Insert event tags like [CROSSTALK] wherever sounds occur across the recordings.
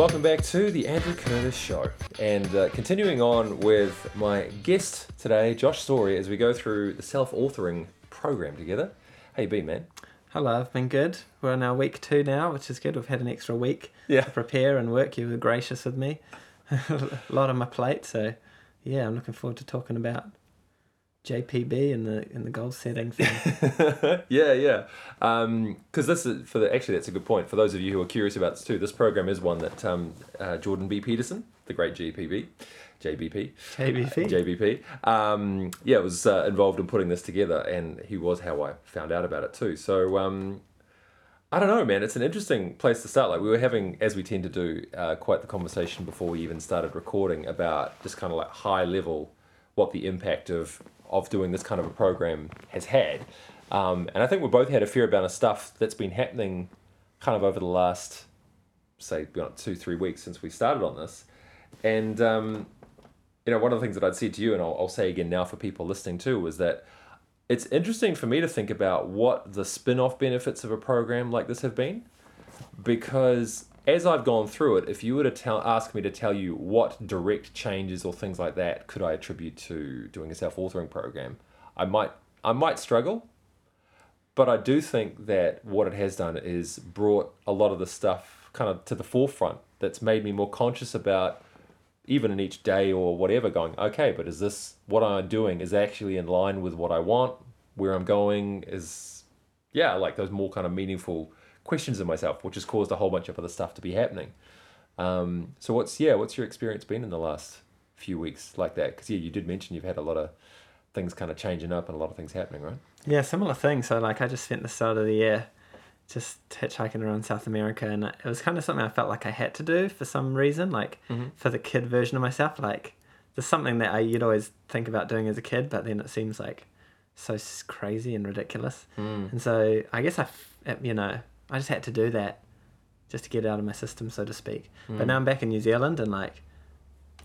Welcome back to the Andrew Curtis Show. And uh, continuing on with my guest today, Josh Storey, as we go through the self authoring program together. How you been, man? Hello, I've been good. We're on our week two now, which is good. We've had an extra week Yeah. to prepare and work. You were gracious with me. [LAUGHS] a lot on my plate, so yeah, I'm looking forward to talking about JPB in the and the goal setting thing. [LAUGHS] yeah, yeah. Because this is for the actually that's a good point for those of you who are curious about this too. This program is one that um, uh, Jordan B. Peterson, the great GPB, JBP, JBP. [LAUGHS] JBP, um, yeah, was uh, involved in putting this together, and he was how I found out about it too. So um, I don't know, man. It's an interesting place to start. Like we were having, as we tend to do, uh, quite the conversation before we even started recording about just kind of like high level, what the impact of of doing this kind of a program has had. Um, and I think we both had a fair amount of stuff that's been happening, kind of over the last, say, two three weeks since we started on this, and um, you know, one of the things that I'd said to you, and I'll, I'll say again now for people listening too, was that it's interesting for me to think about what the spin off benefits of a program like this have been. Because as I've gone through it, if you were to tell, ask me to tell you what direct changes or things like that could I attribute to doing a self authoring program, I might, I might struggle. But I do think that what it has done is brought a lot of the stuff kind of to the forefront that's made me more conscious about even in each day or whatever, going, okay, but is this what I'm doing is actually in line with what I want, where I'm going? Is, yeah, like those more kind of meaningful questions of myself, which has caused a whole bunch of other stuff to be happening. Um, so what's, yeah, what's your experience been in the last few weeks like that? Because, yeah, you did mention you've had a lot of things kind of changing up and a lot of things happening, right? Yeah, similar thing. So like I just spent the start of the year just hitchhiking around South America, and it was kind of something I felt like I had to do for some reason, like for the kid version of myself. Like there's something that I you'd always think about doing as a kid, but then it seems like so crazy and ridiculous. And so I guess I, you know, I just had to do that just to get it out of my system, so to speak. But now I'm back in New Zealand, and like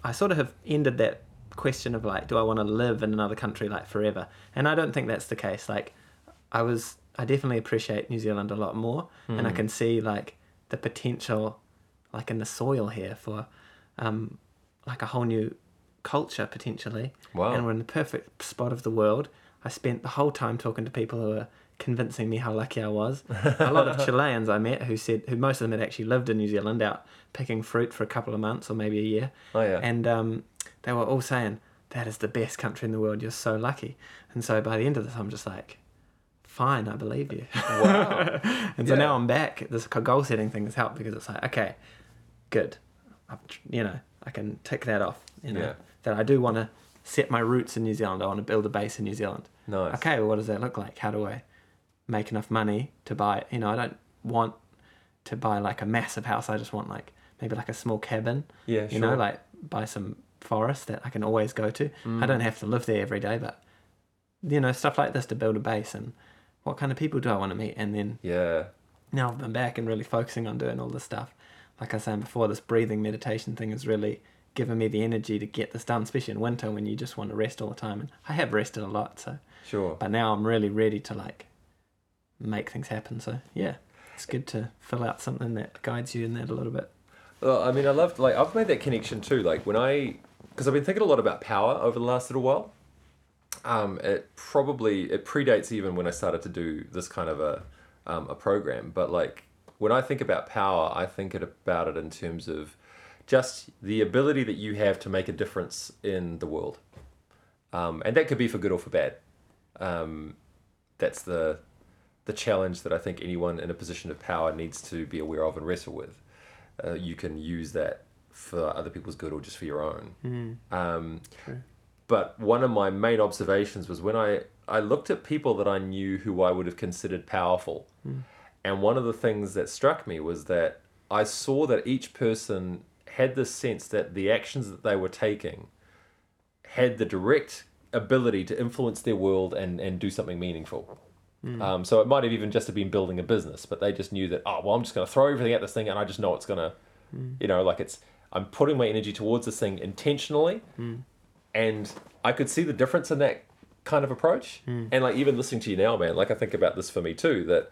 I sort of have ended that question of like, do I want to live in another country like forever? And I don't think that's the case. Like, I was, I definitely appreciate New Zealand a lot more, and I can see like the potential, like in the soil here for, um, like a whole new culture potentially. Wow. And we're in the perfect spot of the world. I spent the whole time talking to people who were convincing me how lucky I was. [LAUGHS] a lot of Chileans I met who said, who most of them had actually lived in New Zealand out picking fruit for a couple of months or maybe a year. Oh, yeah. And um, they were all saying, that is the best country in the world. You're so lucky. And so by the end of this, I'm just like, fine, I believe you. Wow. [LAUGHS] and so Yeah. now I'm back. This goal setting thing has helped because it's like, okay, good. I've, you know, I can tick that off. You know, Yeah. that I do want to set my roots in New Zealand. I want to build a base in New Zealand. nice. Okay, well, what does that look like? How do I make enough money to buy? You know, I don't want to buy like a massive house. I just want like maybe like a small cabin. Yeah, You sure. know, like buy some forest that I can always go to. I mm. don't have to live there every day, but you know, stuff like this to build a base and what kind of people do I want to meet? And then Yeah. now I've been back and really focusing on doing all this stuff. Like I was saying before, this breathing meditation thing has really given me the energy to get this done, especially in winter when you just want to rest all the time. And I have rested a lot, so Sure. but now I'm really ready to like make things happen. So yeah, it's good to fill out something that guides you in that a little bit. Well, I mean, I love like I've made that connection too. Like when I, because I've been thinking a lot about power over the last little while. Um, it probably it predates even when I started to do this kind of a um, a program. But like when I think about power, I think it about it in terms of just the ability that you have to make a difference in the world, um, and that could be for good or for bad. Um, that's the the challenge that I think anyone in a position of power needs to be aware of and wrestle with. Uh, you can use that for other people's good or just for your own. Um, True. but one of my main observations was when I, I looked at people that I knew who I would have considered powerful. And one of the things that struck me was that I saw that each person had this sense that the actions that they were taking had the direct ability to influence their world and, and do something meaningful. Mm. Um, so it might have even just have been building a business, but they just knew that, oh, well, I'm just going to throw everything at this thing and I just know it's going to, mm. you know, like it's, I'm putting my energy towards this thing intentionally. Mm. And I could see the difference in that kind of approach. And like even listening to you now, man, like I think about this for me too, that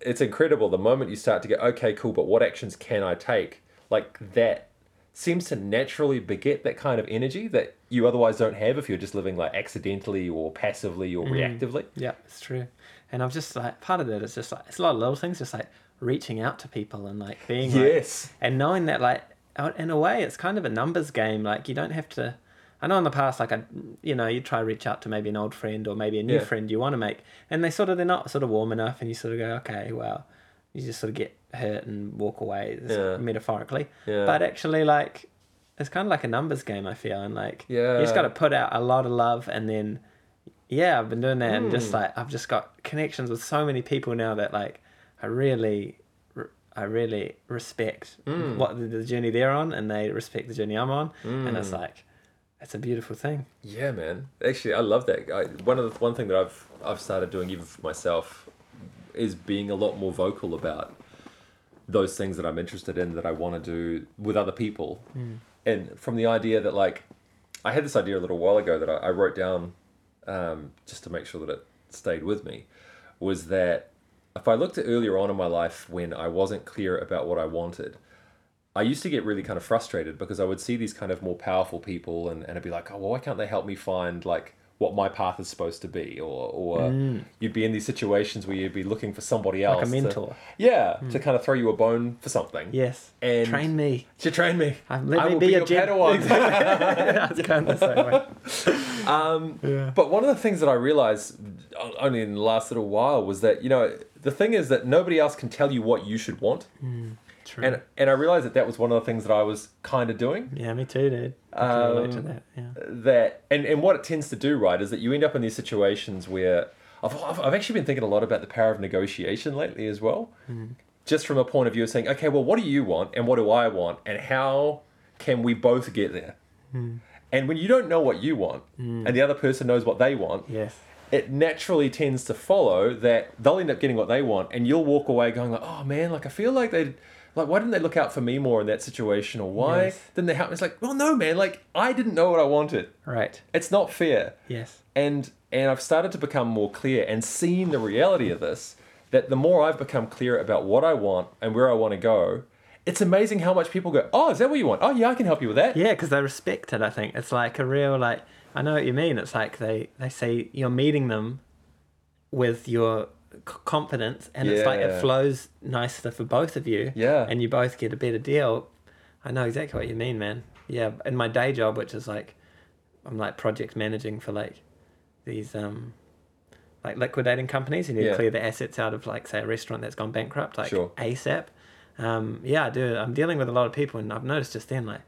it's incredible the moment you start to go, okay, cool, but what actions can I take? like that seems to naturally beget that kind of energy that you otherwise don't have if you're just living like accidentally or passively or mm. reactively. Yeah, it's true. And I'm just like part of it is just like it's a lot of little things, just like reaching out to people and like being like, Yes. and knowing that like uh, in a way it's kind of a numbers game. Like you don't have to. I know in the past, like I, you know, you try to reach out to maybe an old friend or maybe a new Yeah. friend you want to make, and they sort of they're not sort of warm enough, and you sort of go, okay, well, you just sort of get hurt and walk away, Yeah. metaphorically. Yeah. But actually, like it's kind of like a numbers game. I feel, and like yeah. you just got to put out a lot of love, and then yeah, I've been doing that, and Hmm. just like I've just got connections with so many people now that like I really, I really respect Hmm. what the, the journey they're on, and they respect the journey I'm on, and Hmm. it's like it's a beautiful thing. Yeah, man. Actually, I love that. I, one of the one thing that I've I've started doing even for myself is being a lot more vocal about those things that I'm interested in that I want to do with other people, and from the idea that like I had this idea a little while ago that I, I wrote down um, just to make sure that it stayed with me was that if I looked at earlier on in my life when I wasn't clear about what I wanted, I used to get really kind of frustrated because I would see these kind of more powerful people and, and I'd be like, oh, well, why can't they help me find like what my path is supposed to be? Or, or you'd be in these situations where you'd be looking for somebody else. Like a to- mentor. yeah, to kind of throw you a bone for something. Yes, And- train me. To train me. Um, let I me be be your your Jedi. Padawan. [LAUGHS] I was going the same way. [LAUGHS] Um, Yeah. But one of the things that I realized only in the last little while was that, you know, the thing is that nobody else can tell you what you should want. True. And, and I realized that that was one of the things that I was kind of doing. yeah, me too, dude. I can um, relate to Um, that. Yeah. that and, and what it tends to do right is that you end up in these situations where I've, I've, I've actually been thinking a lot about the power of negotiation lately as well hmm. just from a point of view of saying okay well what do you want and what do i want and how can we both get there hmm. and when you don't know what you want hmm. and the other person knows what they want Yes. it naturally tends to follow that they'll end up getting what they want and you'll walk away going like oh man like i feel like they like why didn't they look out for me more in that situation or why Yes. didn't they help me it's like well no man like i didn't know what i wanted Right. it's not fair Yes. and and i've started to become more clear and seen the reality of this that the more i've become clear about what i want and where i want to go it's amazing how much people go oh is that what you want oh yeah i can help you with that Yeah, because they respect it. I think it's like a real like. I know what you mean. It's like they they say you're meeting them with your confidence, and it's like it flows nicer for both of you. Yeah. and you both get a better deal. I know exactly what you mean, man. Yeah, in my day job, which is like, I'm like project managing for like these um like liquidating companies. And you Yeah. clear the assets out of like say a restaurant that's gone bankrupt, like Sure. ASAP. Um, yeah, I do. I'm dealing with a lot of people, and I've noticed just then, like,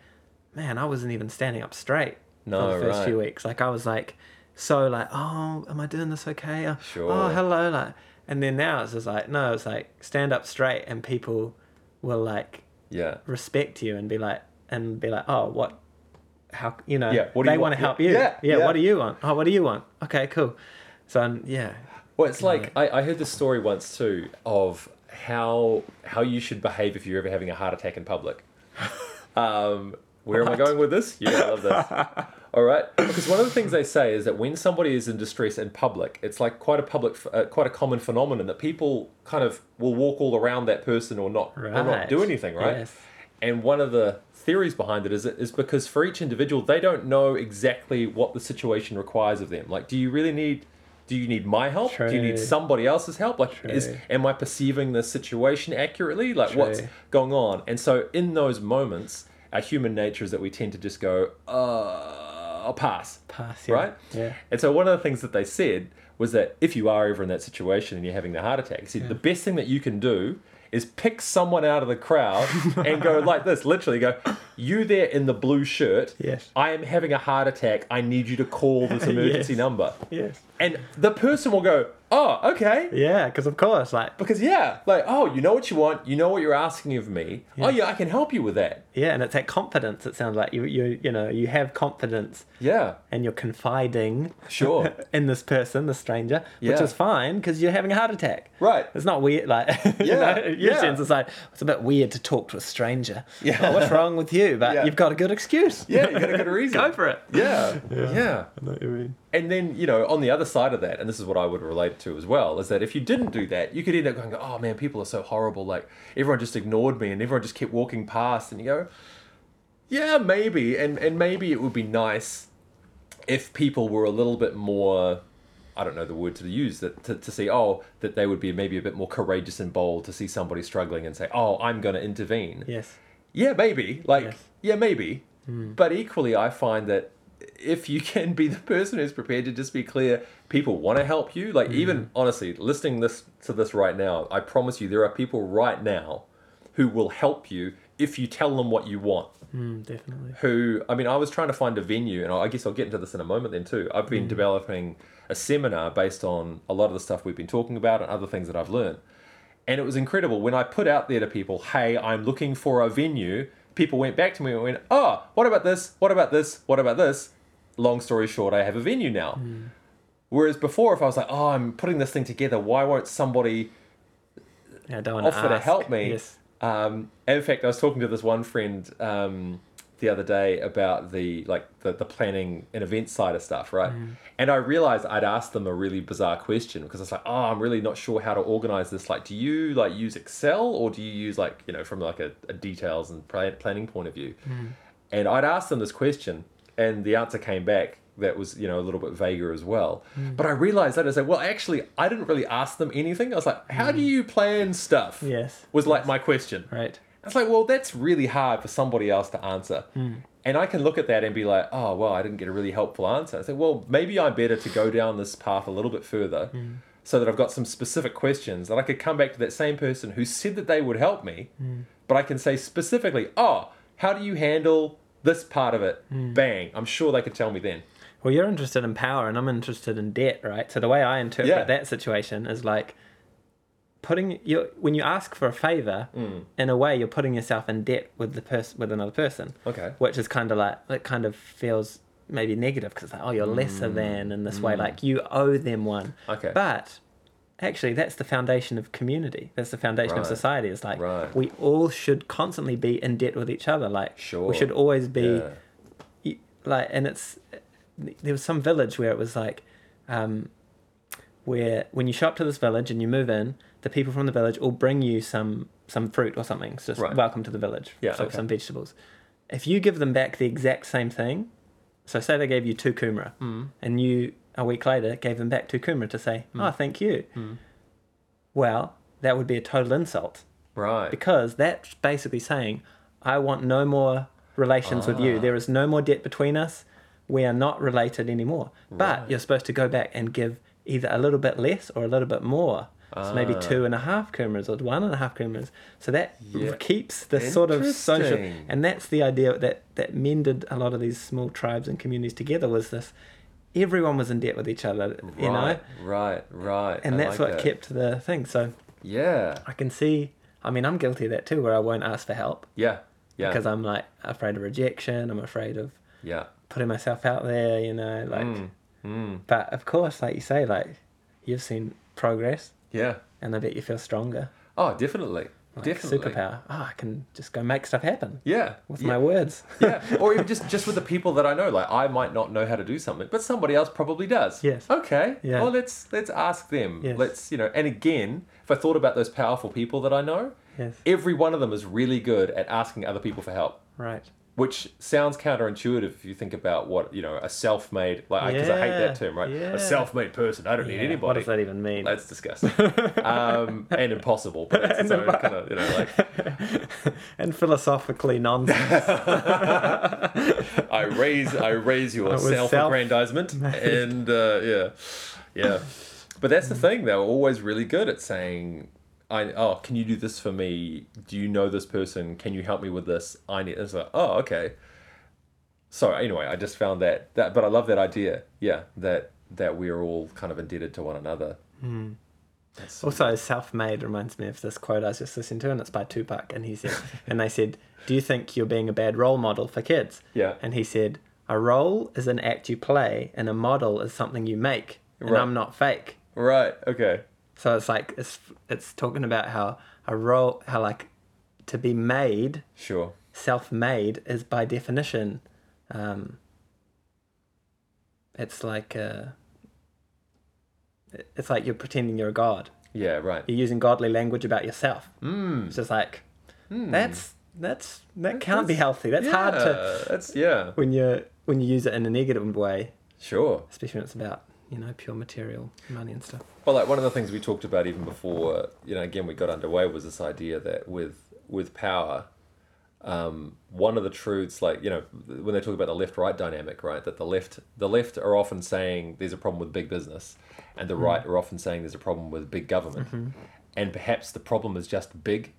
man, I wasn't even standing up straight No, for the first right. few weeks. Like, I was like, so like, oh, am I doing this okay? Oh, Sure. Oh, hello, like, and then now it's just like, no, it's like stand up straight, and people will like yeah respect you and be like, and be like, oh, what? How you know? Yeah, what do they you want want? to help you. yeah, yeah. yeah. What do you want? Oh, what do you want? Okay, cool. So um, yeah, Well, it's like I, I heard this story once too of how how you should behave if you're ever having a heart attack in public. [LAUGHS] Um, where am I going with this? Yeah, I love this. [LAUGHS] All right, because one of the things they say is that when somebody is in distress in public, it's like quite a public, uh, quite a common phenomenon that people kind of will walk all around that person or not or not do anything, right? Yes. And one of the theories behind it is is because for each individual, they don't know exactly what the situation requires of them. Like, do you really need? Do you need my help? Do you need somebody else's help? Like, is am I perceiving the situation accurately? Like, what's going on? And so, in those moments, our human nature is that we tend to just go, uh, I'll pass. pass. Yeah. Right? Yeah. And so one of the things that they said was that if you are ever in that situation and you're having the heart attack, he said the best thing that you can do is pick someone out of the crowd [LAUGHS] and go like this, literally go, you there in the blue shirt, Yes. I am having a heart attack. I need you to call this [LAUGHS] emergency Yes. number. Yes. And the person will go, oh, okay. Yeah, because of course, like Because yeah, like, oh, you know what you want, you know what you're asking of me. Oh yeah, I can help you with that. Yeah, and it's that confidence. It sounds like you you you know you have confidence Yeah. and you're confiding Sure. [LAUGHS] in this person, the stranger, which is fine because you're having a heart attack. Right. It's not weird, like [LAUGHS] you Yeah, know, in your yeah. sense, it's like it's a bit weird to talk to a stranger. Yeah. What's wrong with you? But Yeah. you've got a good excuse. Yeah, You've got a good [LAUGHS] reason. Go for it. Yeah. yeah. I know what you mean. And then, you know, on the other side of that, and this is what I would relate to as well is that if you didn't do that, you could end up going, oh man, people are so horrible. Like everyone just ignored me and everyone just kept walking past. And you go, yeah, maybe. And, and maybe it would be nice if people were a little bit more, I don't know the word to use, that to, to see, oh, that they would be maybe a bit more courageous and bold to see somebody struggling and say, oh, I'm going to intervene. Yes. Yeah, maybe. Like, Yes. yeah, maybe. Hmm. But equally, I find that if you [LAUGHS] can be the person who's prepared to just be clear, people want to help you. Like, hmm. even honestly, listening this to this right now, I promise you, there are people right now who will help you if you tell them what you want. Mm, definitely. Who, I mean, I was trying to find a venue, and I guess I'll get into this in a moment then too. I've been developing a seminar based on a lot of the stuff we've been talking about and other things that I've learned. And it was incredible when I put out there to people, hey, I'm looking for a venue. People went back to me and went, oh, what about this? What about this? What about this? Long story short, I have a venue now. Whereas before, if I was like, oh, I'm putting this thing together, why won't somebody Yeah, I don't offer to help me? Yes. Um, and in fact, I was talking to this one friend um, the other day about the like the, the planning and event side of stuff, right? And I realized I'd asked them a really bizarre question because it's like, oh, I'm really not sure how to organize this. Like, do you like use Excel or do you use like you know from like a, a details and pla- planning point of view? And I'd asked them this question, and the answer came back that was you know a little bit vaguer as well. Hmm. But I realized that I said, well, actually, I didn't really ask them anything. I was like, how do hmm. you plan stuff? Yes. was like my question. Right. I was like, well, that's really hard for somebody else to answer. Hmm. And I can look at that and be like, oh, well, I didn't get a really helpful answer. I said, well, maybe I'm better to go down this path a little bit further so that I've got some specific questions that I could come back to that same person who said that they would help me, but I can say specifically, oh, how do you handle this part of it? Bang. I'm sure they could tell me then. Well, you're interested in power, and I'm interested in debt, right? So the way I interpret Yeah. that situation is like putting you when you ask for a favor. Mm. In a way, you're putting yourself in debt with the person with another person, Okay. which is kind of like it kind of feels maybe negative because like oh you're lesser than in this way, like you owe them one. Mm. Okay. But actually, that's the foundation of community. That's the foundation of society. It's like Right. we all should constantly be in debt with each other. Like Sure. we should always be Yeah. like and it's there was some village where it was like um where when you show up to this village and you move in the people from the village will bring you some some fruit or something it's just Right. welcome to the village Yeah, so okay. some vegetables if you give them back the exact same thing so say they gave you two kumara Mm. and you a week later gave them back two kumara to say oh thank you Mm. well that would be a total insult Right. because that's basically saying I want no more relations with you. Ah. There is no more debt between us. We are not related anymore. But you're supposed to go back and give either a little bit less or a little bit more. So maybe Ah. two and a half kumaras or one and a half kumaras. So that Yeah. keeps the sort of social, and that's the idea that that mended a lot of these small tribes and communities together was this. Everyone was in debt with each other, you know, right, right, right. and I that's like what that. kept the thing. So Yeah, I can see. I mean, I'm guilty of that too, where I won't ask for help yeah, yeah, because I'm like afraid of rejection. I'm afraid of yeah. Putting myself out there. You know, like. Mm, mm, But of course, like you say, like you've seen progress, yeah. and I bet you feel stronger. Oh, definitely, Like definitely. superpower. Oh, I can just go make stuff happen Yeah, with yeah. my words. [LAUGHS] yeah, [LAUGHS] or even just just with the people that I know. Like I might not know how to do something, but somebody else probably does. Yes. Okay. Yeah. Well, let's let's ask them. Yes. Let's you know. And again, if I thought about those powerful people that I know, Yes. every one of them is really good at asking other people for help. Right. Which sounds counterintuitive if you think about what you know a self-made like because I hate that term right? Yeah. a self-made person I don't need anybody What does that even mean? that's disgusting. [LAUGHS] Um, and impossible but it's its own kind of you know like [LAUGHS] and philosophically nonsense. [LAUGHS] I raise I raise your self-aggrandizement and uh, yeah. Yeah. But that's the thing they're always really good at saying I oh can you do this for me do you know this person can you help me with this I need it's like oh okay so anyway I just found that that but I love that idea yeah that that we're all kind of indebted to one another hmm. That's- Also, self-made reminds me of this quote I was just listening to, and it's by Tupac. And he said, [LAUGHS] and they said, "Do you think you're being a bad role model for kids?" yeah And he said, "A role is an act you play, and a model is something you make. And Right. I'm not fake." right okay So it's like it's it's talking about how a role, how like to be made, sure self-made is by definition, um, it's like uh it's like you're pretending you're a god. Yeah, right. You're using godly language about yourself. Mm. It's just like Mm. that's that's that can't be healthy. That's hard to Yeah, That's yeah. when you're when you use it in a negative way, Sure. especially when it's about you know pure material money and stuff. Well, like one of the things we talked about even before, you know, again we got underway was this idea that with with power, um, one of the truths, like you know, when they talk about the left-right dynamic, right, that the left the left are often saying there's a problem with big business, and the right are often saying there's a problem with big government, and perhaps the problem is just big.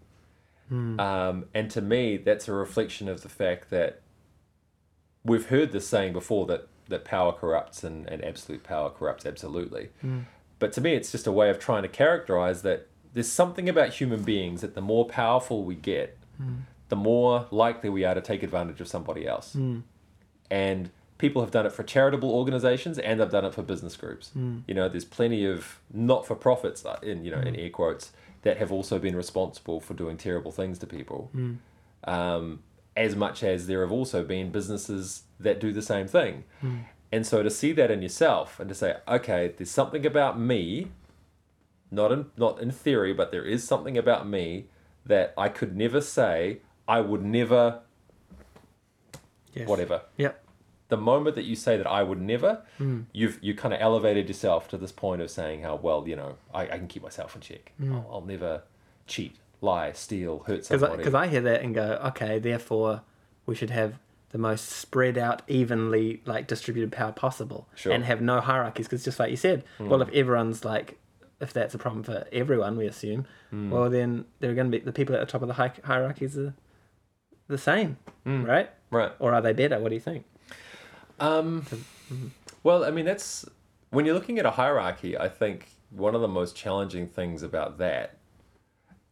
Um, and to me, that's a reflection of the fact that we've heard this saying before that that power corrupts and, and absolute power corrupts absolutely. Mm. But to me, it's just a way of trying to characterize that there's something about human beings that the more powerful we get, mm. the more likely we are to take advantage of somebody else. Mm. And people have done it for charitable organizations and they've done it for business groups. You know, there's plenty of not for profits, uh, in, you know, in air quotes, that have also been responsible for doing terrible things to people. Um, as much as there have also been businesses that do the same thing. Hmm. And so to see that in yourself and to say, okay, there's something about me, not in not in theory, but there is something about me that I could never say, I would never Yes. whatever. Yep. The moment that you say that I would never, hmm. you've you kind of elevated yourself to this point of saying how well you know I, I can keep myself in check. Hmm. I'll, I'll never cheat, lie, steal, hurt somebody. because I, hear that and go, okay, therefore we should have the most spread out, evenly like distributed power possible, Sure. and have no hierarchies. Because just like you said, hmm. well, if everyone's like, if that's a problem for everyone, we assume, hmm. well then there are going to be the people at the top of the hi- hierarchies are the same, hmm. right? right. Or are they better? What do you think? Um, mm-hmm. well, I mean, that's when you're looking at a hierarchy. I think one of the most challenging things about that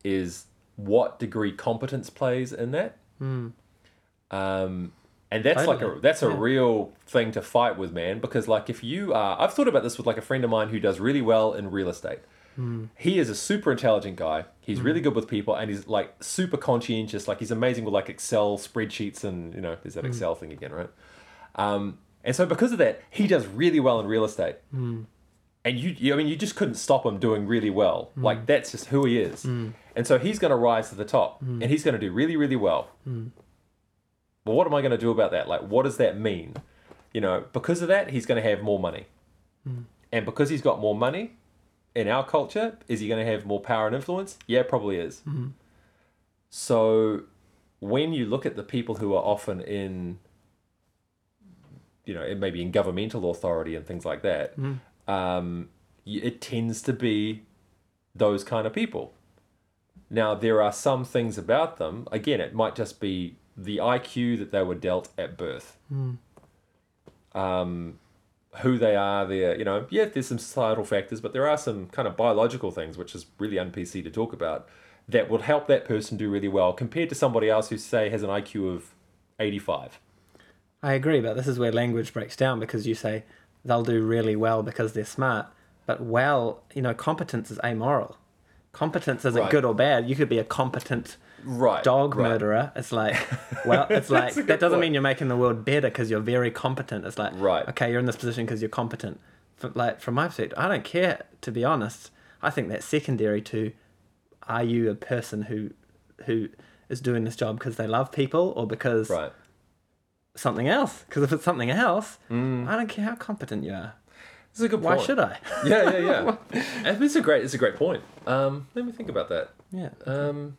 is what degree competence plays in that. Um, and that's like a that's a yeah. real thing to fight with, man. Because like if you are, I've thought about this with like a friend of mine who does really well in real estate. Hmm. He is a super intelligent guy. He's really hmm. good with people, and he's like super conscientious. Like he's amazing with like Excel spreadsheets, and you know, there's that hmm. Excel thing again, right? Um, and so because of that, he does really well in real estate. And you, you, I mean, you just couldn't stop him doing really well. Like that's just who he is. And so he's going to rise to the top, and he's going to do really, really well. Well, what am I going to do about that? Like, what does that mean? You know, because of that, he's going to have more money. Hmm. And because he's got more money in our culture, is he going to have more power and influence? Yeah, probably is. Hmm. So when you look at the people who are often in, you know, it maybe in governmental authority and things like that, hmm. um, it tends to be those kind of people. Now, there are some things about them, again, it might just be the IQ that they were dealt at birth. Um, who they are, their, you know, yeah, there's some societal factors, but there are some kind of biological things, which is really un-PC to talk about, that will help that person do really well compared to somebody else who, say, has an IQ of 85. I agree, but this is where language breaks down because you say they'll do really well because they're smart, but well, you know, competence is amoral. Competence isn't Right. good or bad. You could be a competent Right. dog right. murderer. It's like, [LAUGHS] well, it's like that doesn't point. mean you're making the world better because you're very competent. It's like, Right. okay, you're in this position because you're competent. F like from my perspective, I don't care. To be honest, I think that's secondary to, are you a person who, who is doing this job because they love people or because Right. something else? Because if it's something else, I don't care how competent you are. It's a good point. Why point. should I? Yeah, yeah, yeah. [LAUGHS] It's a great, it's a great point. Um, let me think about that. yeah. Um,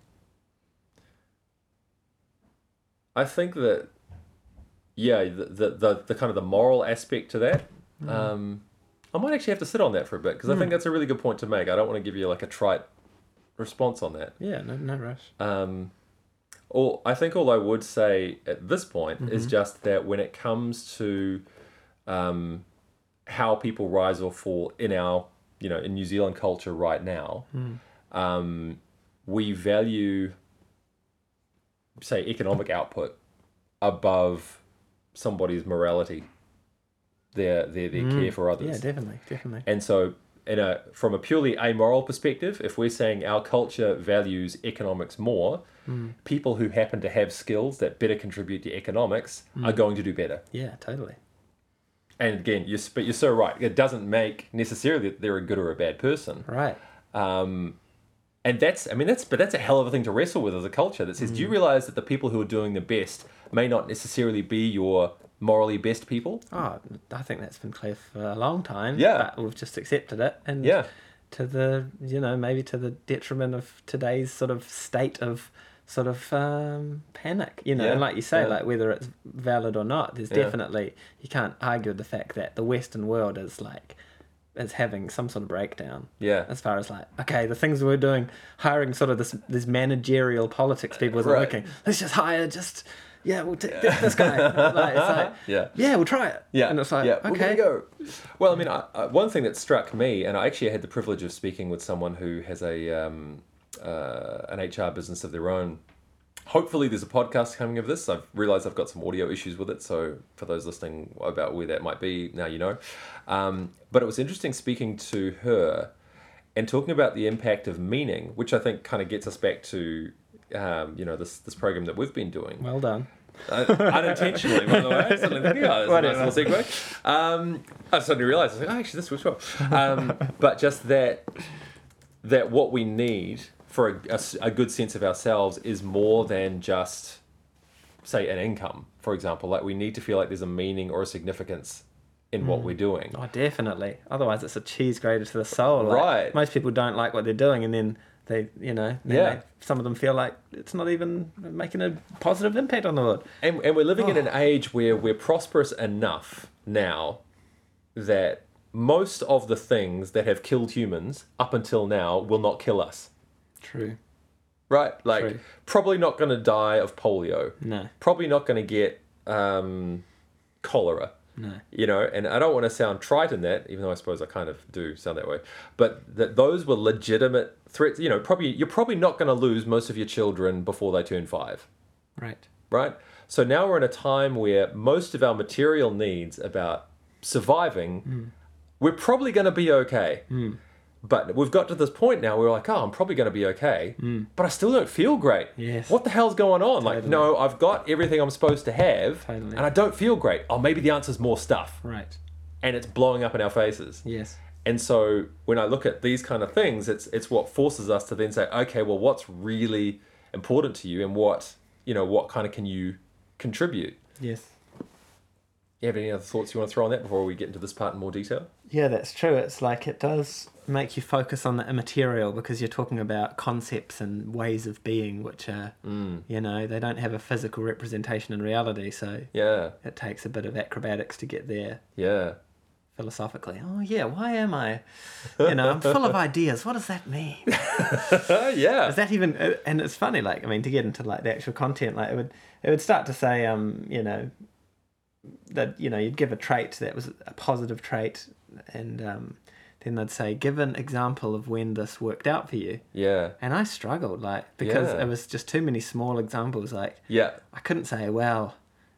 I think that, yeah, the, the, the, the kind of the moral aspect to that, um, I might actually have to sit on that for a bit because I think that's a really good point to make. I don't want to give you like a trite response on that. Yeah. No, no rush. Um, all I think all I would say at this point Mm-hmm. is just that when it comes to um, how people rise or fall in our, you know, in New Zealand culture right now, Mm. um, we value, say, economic output above somebody's morality, their their their care for others. Mm. Yeah, definitely, definitely. And so, in a from a purely amoral perspective, if we're saying our culture values economics more, people who happen to have skills that better contribute to economics are going to do better. Yeah, totally. And again, you're, but you're so right. It doesn't make necessarily that they're a good or a bad person. Right. Um, and that's, I mean, that's, but that's a hell of a thing to wrestle with as a culture that says, do Mm. you realize that the people who are doing the best may not necessarily be your morally best people? Oh, I think that's been clear for a long time. Yeah. But we've just accepted it. And Yeah. to the, you know, maybe to the detriment of today's sort of state of sort of um, panic, you know. Yeah, And like you say, yeah. like whether it's valid or not, there's Yeah. definitely, you can't argue the fact that the Western world is like, is having some sort of breakdown. Yeah. As far as like, okay, the things we're doing, hiring sort of this this managerial politics people isn't Right. working. Let's just hire just yeah, we'll take this guy. like, it's like, [LAUGHS] Yeah. yeah, we'll try it. Yeah, and it's like, yeah, okay, go. Well, I mean, I, I, one thing that struck me, and I actually had the privilege of speaking with someone who has a um, uh, an HR business of their own. Hopefully, there's a podcast coming of this. I've realised I've got some audio issues with it, so for those listening about where that might be, now you know. Um, but it was interesting speaking to her and talking about the impact of meaning, which I think kind of gets us back to, um, you know, this this program that we've been doing well done. uh, unintentionally, by the way. Suddenly oh, that's a nice little segue. Um, I suddenly realised, I was like, oh, actually, this works well. Um, but just that, that what we need for a good sense of ourselves is more than just, say, an income, for example. Like we need to feel like there's a meaning or a significance in what hmm. we're doing. Oh, definitely. Otherwise, it's a cheese grater to the soul. Like, Right. Most people don't like what they're doing, and then they, you know, Yeah. they- some of them feel like it's not even making a positive impact on the world. And, and we're living in an oh. age where we're prosperous enough now that most of the things that have killed humans up until now will not kill us. True. Right? Like, True. probably not going to die of polio. No. Probably not going to get um, cholera. No. You know, and I don't want to sound trite in that, even though I suppose I kind of do sound that way. But that those were legitimate threats. You know, probably you're probably not going to lose most of your children before they turn five Right. right? So now we're in a time where most of our material needs about surviving, we're probably going to be okay. But we've got to this point now where we're like, oh, I'm probably going to be okay, mm. but I still don't feel great. Yes. What the hell's going on? Like, no, I've got everything I'm supposed to have, Totally. and I don't feel great. Oh, maybe the answer's more stuff, Right. and it's blowing up in our faces. Yes. And so when I look at these kind of things, it's it's what forces us to then say, okay, well, what's really important to you, and what you know, what kind of can you contribute? Yes. You have any other thoughts you want to throw on that before we get into this part in more detail? Yeah, that's true. It's like it does make you focus on the immaterial because you're talking about concepts and ways of being, which are, you know, they don't have a physical representation in reality. So Yeah, it takes a bit of acrobatics to get there yeah, philosophically. Oh, yeah, why am I? You know, I'm full of [LAUGHS] ideas. What does that mean? [LAUGHS] yeah, Is that even? uh, And it's funny, like I mean, to get into like the actual content, like it would it would start to say, um, you know, that you know you'd give a trait that was a positive trait, and um, then they'd say, give an example of when this worked out for you. yeah, And I struggled, like because Yeah. it was just too many small examples. Like yeah, I couldn't say, well,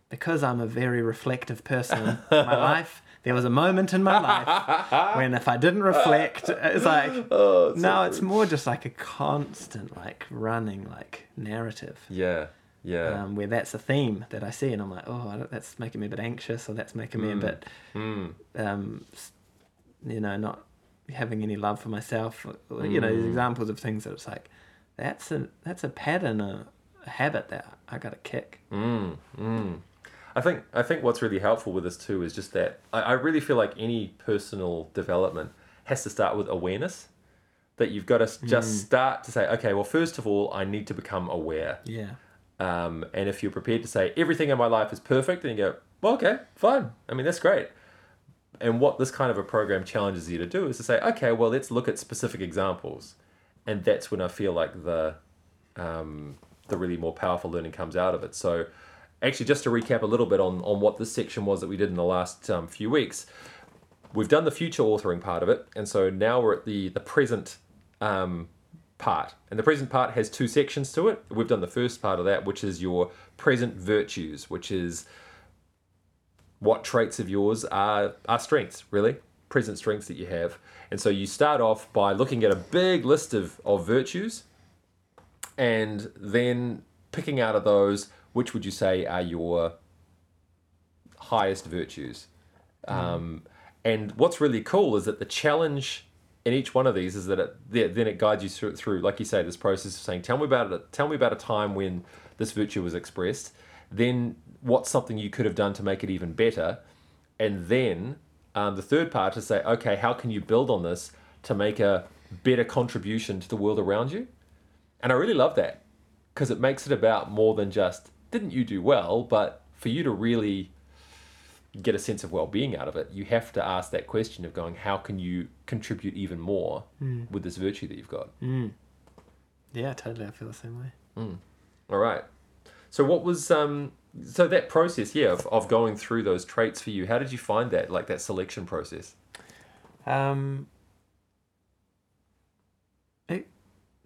because I'm a very reflective person in [LAUGHS] my life. There was a moment in my life when if I didn't reflect, it's like [LAUGHS] Oh, it's so no, good. it's more just like a constant, like running, like narrative. yeah, yeah, Um, where that's a theme that I see, and I'm like, oh, that's making me a bit anxious, or that's making me a bit, mm, um, you know, not having any love for myself. or, You know, these examples of things that it's like, that's a that's a pattern, a, a habit that I got to kick. mm, mm. I think I think what's really helpful with this too is just that I, I really feel like any personal development has to start with awareness. That you've got to just start to say, okay, well, first of all, I need to become aware. Yeah. Um, and if you're prepared to say everything in my life is perfect, then you go, well, okay, fine. I mean, that's great. And what this kind of a program challenges you to do is to say, okay, well, let's look at specific examples, and that's when I feel like the um, the really more powerful learning comes out of it. So, actually, just to recap a little bit on on what this section was that we did in the last um, few weeks, we've done the future authoring part of it, and so now we're at the the present um, part. And the present part has two sections to it. We've done the first part of that, which is your present virtues, which is what traits of yours are, are strengths, really, present strengths that you have. And so you start off by looking at a big list of, of virtues and then picking out of those which would you say are your highest virtues. Um, and what's really cool is that the challenge in each one of these is that it then it guides you through, through, like you say, this process of saying, "Tell me about it. Tell me about a time when this virtue was expressed." Then, what's something you could have done to make it even better? And then um, the third part is say, "Okay, how can you build on this to make a better contribution to the world around you?" And I really love that because it makes it about more than just didn't you do well, but for you to really get a sense of well-being out of it, you have to ask that question of going, how can you contribute even more with this virtue that you've got? Yeah, totally. I feel the same way. All right. So what was um so that process, yeah, of, of going through those traits for you, how did you find that, like that selection process? Um, it,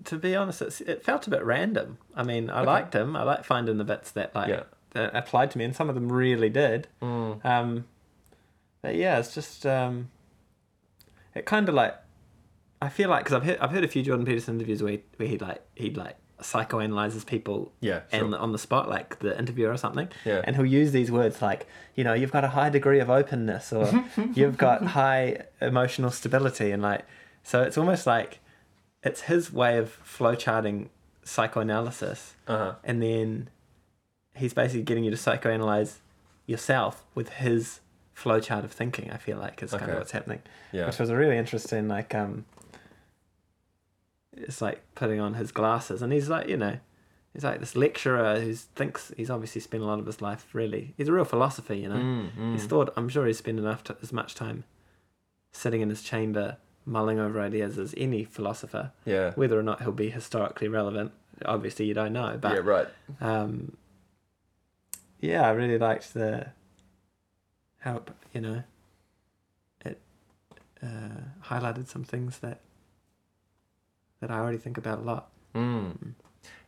to be honest, it's, it felt a bit random. I mean, I liked them. I like finding the bits that like Yeah. That applied to me, and some of them really did. Mm. Um, but yeah, it's just um, it kind of like I feel like because I've heard I've heard a few Jordan Peterson interviews where he, where he like he'd like psychoanalyzes people Yeah, and sure. on the spot like the interviewer or something Yeah. and he'll use these words like you know you've got a high degree of openness or [LAUGHS] you've got high emotional stability and like so it's almost like it's his way of flowcharting psychoanalysis Uh-huh. and then he's basically getting you to psychoanalyze yourself with his flowchart of thinking. I feel like is kind of what's happening, Yeah. which was a really interesting. Like, um, it's like putting on his glasses, and he's like, you know, he's like this lecturer who thinks he's obviously spent a lot of his life really. He's a real philosopher, you know. Mm, mm. He's thought. I'm sure he's spent enough t- as much time sitting in his chamber mulling over ideas as any philosopher. Yeah. Whether or not he'll be historically relevant, obviously you don't know. But yeah, right. um, yeah, I really liked the how it, you know it uh, highlighted some things that that I already think about a lot. Mm.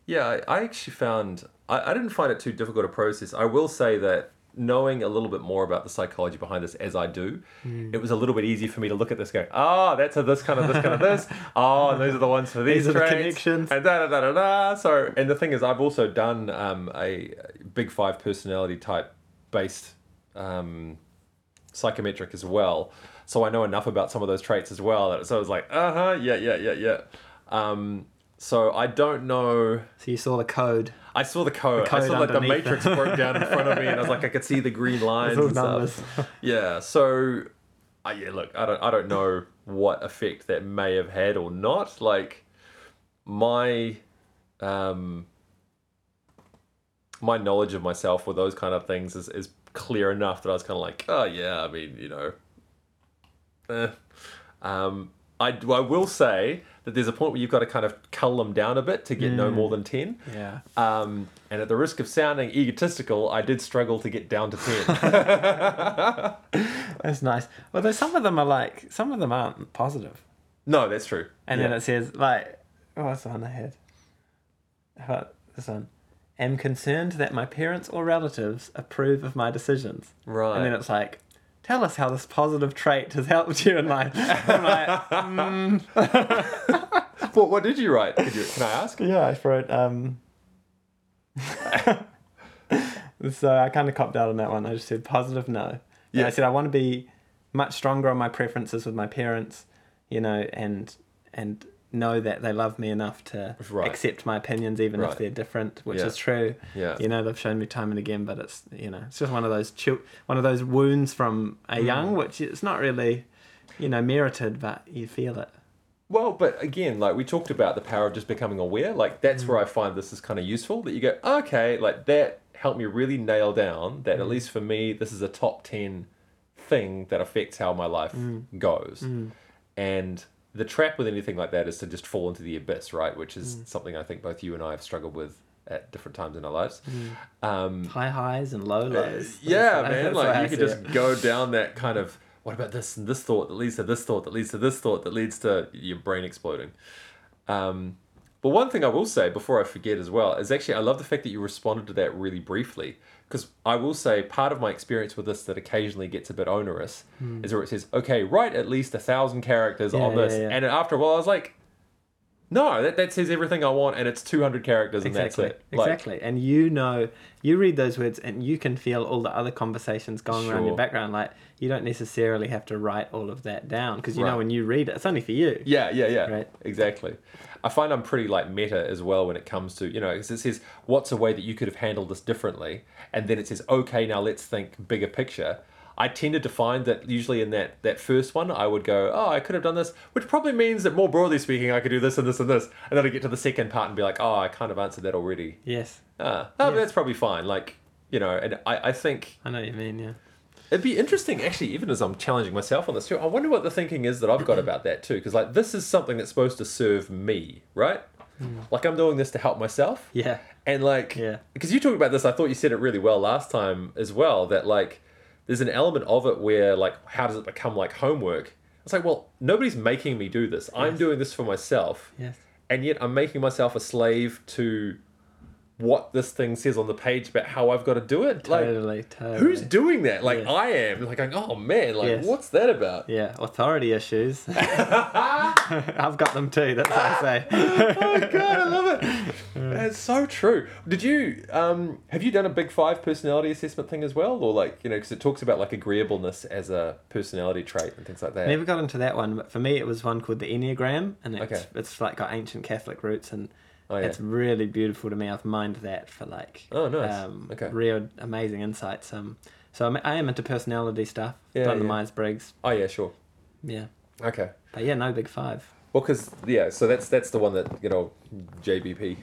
Yeah, I, I actually found I, I didn't find it too difficult to process. I will say that knowing a little bit more about the psychology behind this as I do, it was a little bit easier for me to look at this going, oh, that's a this kind of this kind of this. [LAUGHS] Oh, and these are the ones for these, These are the connections. And da da da da da. So, and the thing is, I've also done um, a big five personality type based um, psychometric as well. So I know enough about some of those traits as well. that- So I was like, uh huh, yeah, yeah, yeah, yeah. Um, so I don't know. So you saw the code. I saw the code. The code I saw like the matrix it. broke down in front of me, and I was like, I could see the green [LAUGHS] lines and numbers. stuff. [LAUGHS] Yeah. So, uh, yeah. Look, I don't. I don't know what effect that may have had or not. Like, my, um, my knowledge of myself with those kind of things is is clear enough that I was kind of like, oh yeah. I mean, you know. Eh. Um, I, I will say that there's a point where you've got to kind of cull them down a bit to get no more than 10. Yeah. Um, and at the risk of sounding egotistical, I did struggle to get down to 10. [LAUGHS] That's nice. Although some of them are like some of them aren't positive. no, that's true. And yeah. then it says like oh what's the one I had? How about this one? Am concerned that my parents or relatives approve of my decisions. Right. And then it's like, tell us how this positive trait has helped you in life. I'm like, [LAUGHS] what, what did you write? Could you, can I ask? yeah, I wrote, um, [LAUGHS] so I kind of copped out on that one. I just said positive no. Yeah. Yeah. I said I want to be much stronger on my preferences with my parents, you know, and and know that they love me enough to Right. accept my opinions even Right. if they're different, which Yeah. is true. Yeah. You know, they've shown me time and again, but it's you know, it's just one of those chil- one of those wounds from a Mm. young, which it's not really, you know, merited, but you feel it. Well, but again, like we talked about the power of just becoming aware. Like that's mm. where I find this is kind of useful. That you go, okay, like that helped me really nail down that at mm. least for me, this is a top ten thing that affects how my life mm. goes. And the trap with anything like that is to just fall into the abyss, right? Which is something I think both you and I have struggled with at different times in our lives. Um, High highs and low lows. yeah, That's- man. that's the way Like you could just it. go [LAUGHS] down that kind of what about this and this thought that leads to this thought that leads to this thought that leads to your brain exploding. Um, but one thing I will say before I forget as well is actually I love the fact that you responded to that really briefly because I will say part of my experience with this that occasionally gets a bit onerous hmm. is where it says okay write at least a thousand characters. Yeah, on this yeah, yeah. and after a while I was like No, that, that says everything I want, and it's 200 characters, and Exactly. that's it. Like, exactly. And you know, you read those words and you can feel all the other conversations going around Sure. your background. Like, you don't necessarily have to write all of that down because you Right. know when you read it, it's only for you. Yeah, yeah, yeah. Right. Exactly. I find I'm pretty like meta as well when it comes to, you know, 'cause it says, what's a way that you could have handled this differently? And then it says, okay, now let's think bigger picture. I tended to find that usually in that, that first one, I would go, oh, I could have done this, which probably means that more broadly speaking, I could do this and this and this. And then I get to the second part and be like, oh, I kind of answered that already. Yes. Ah, oh, Yeah. that's probably fine. Like, you know, and I, I think I know what you mean, yeah. It'd be interesting, actually, even as I'm challenging myself on this too. I wonder what the thinking is that I've got about that too, because like this is something that's supposed to serve me, right? Like I'm doing this to help myself, Yeah. and like, Yeah. because you talked about this, I thought you said it really well last time as well. That like, there's an element of it where like, how does it become like homework? It's like, well, nobody's making me do this. I'm doing this for myself, Yes. and yet I'm making myself a slave to what this thing says on the page about how I've got to do it. Like, Totally, totally. Who's doing that? Like Yes. I am. Like going, oh man, like Yes. what's that about? Yeah, authority issues. [LAUGHS] [LAUGHS] I've got them too, that's what I say. [LAUGHS] oh god, I love it. That's so true. Did you um have you done a big five personality assessment thing as well, or like you know because it talks about like agreeableness as a personality trait and things like that. Never got into that one, but for me it was one called the Enneagram, and it's, Okay. it's like got ancient Catholic roots, and Oh yeah. it's really beautiful to me. I've mined that for like Oh, nice. um, Okay. real amazing insights. Um, so I'm, I am into personality stuff. Yeah, done the. Myers Briggs, Oh yeah, sure. yeah, Okay. but yeah, no big five. Well, because yeah, so that's that's the one that you know JBP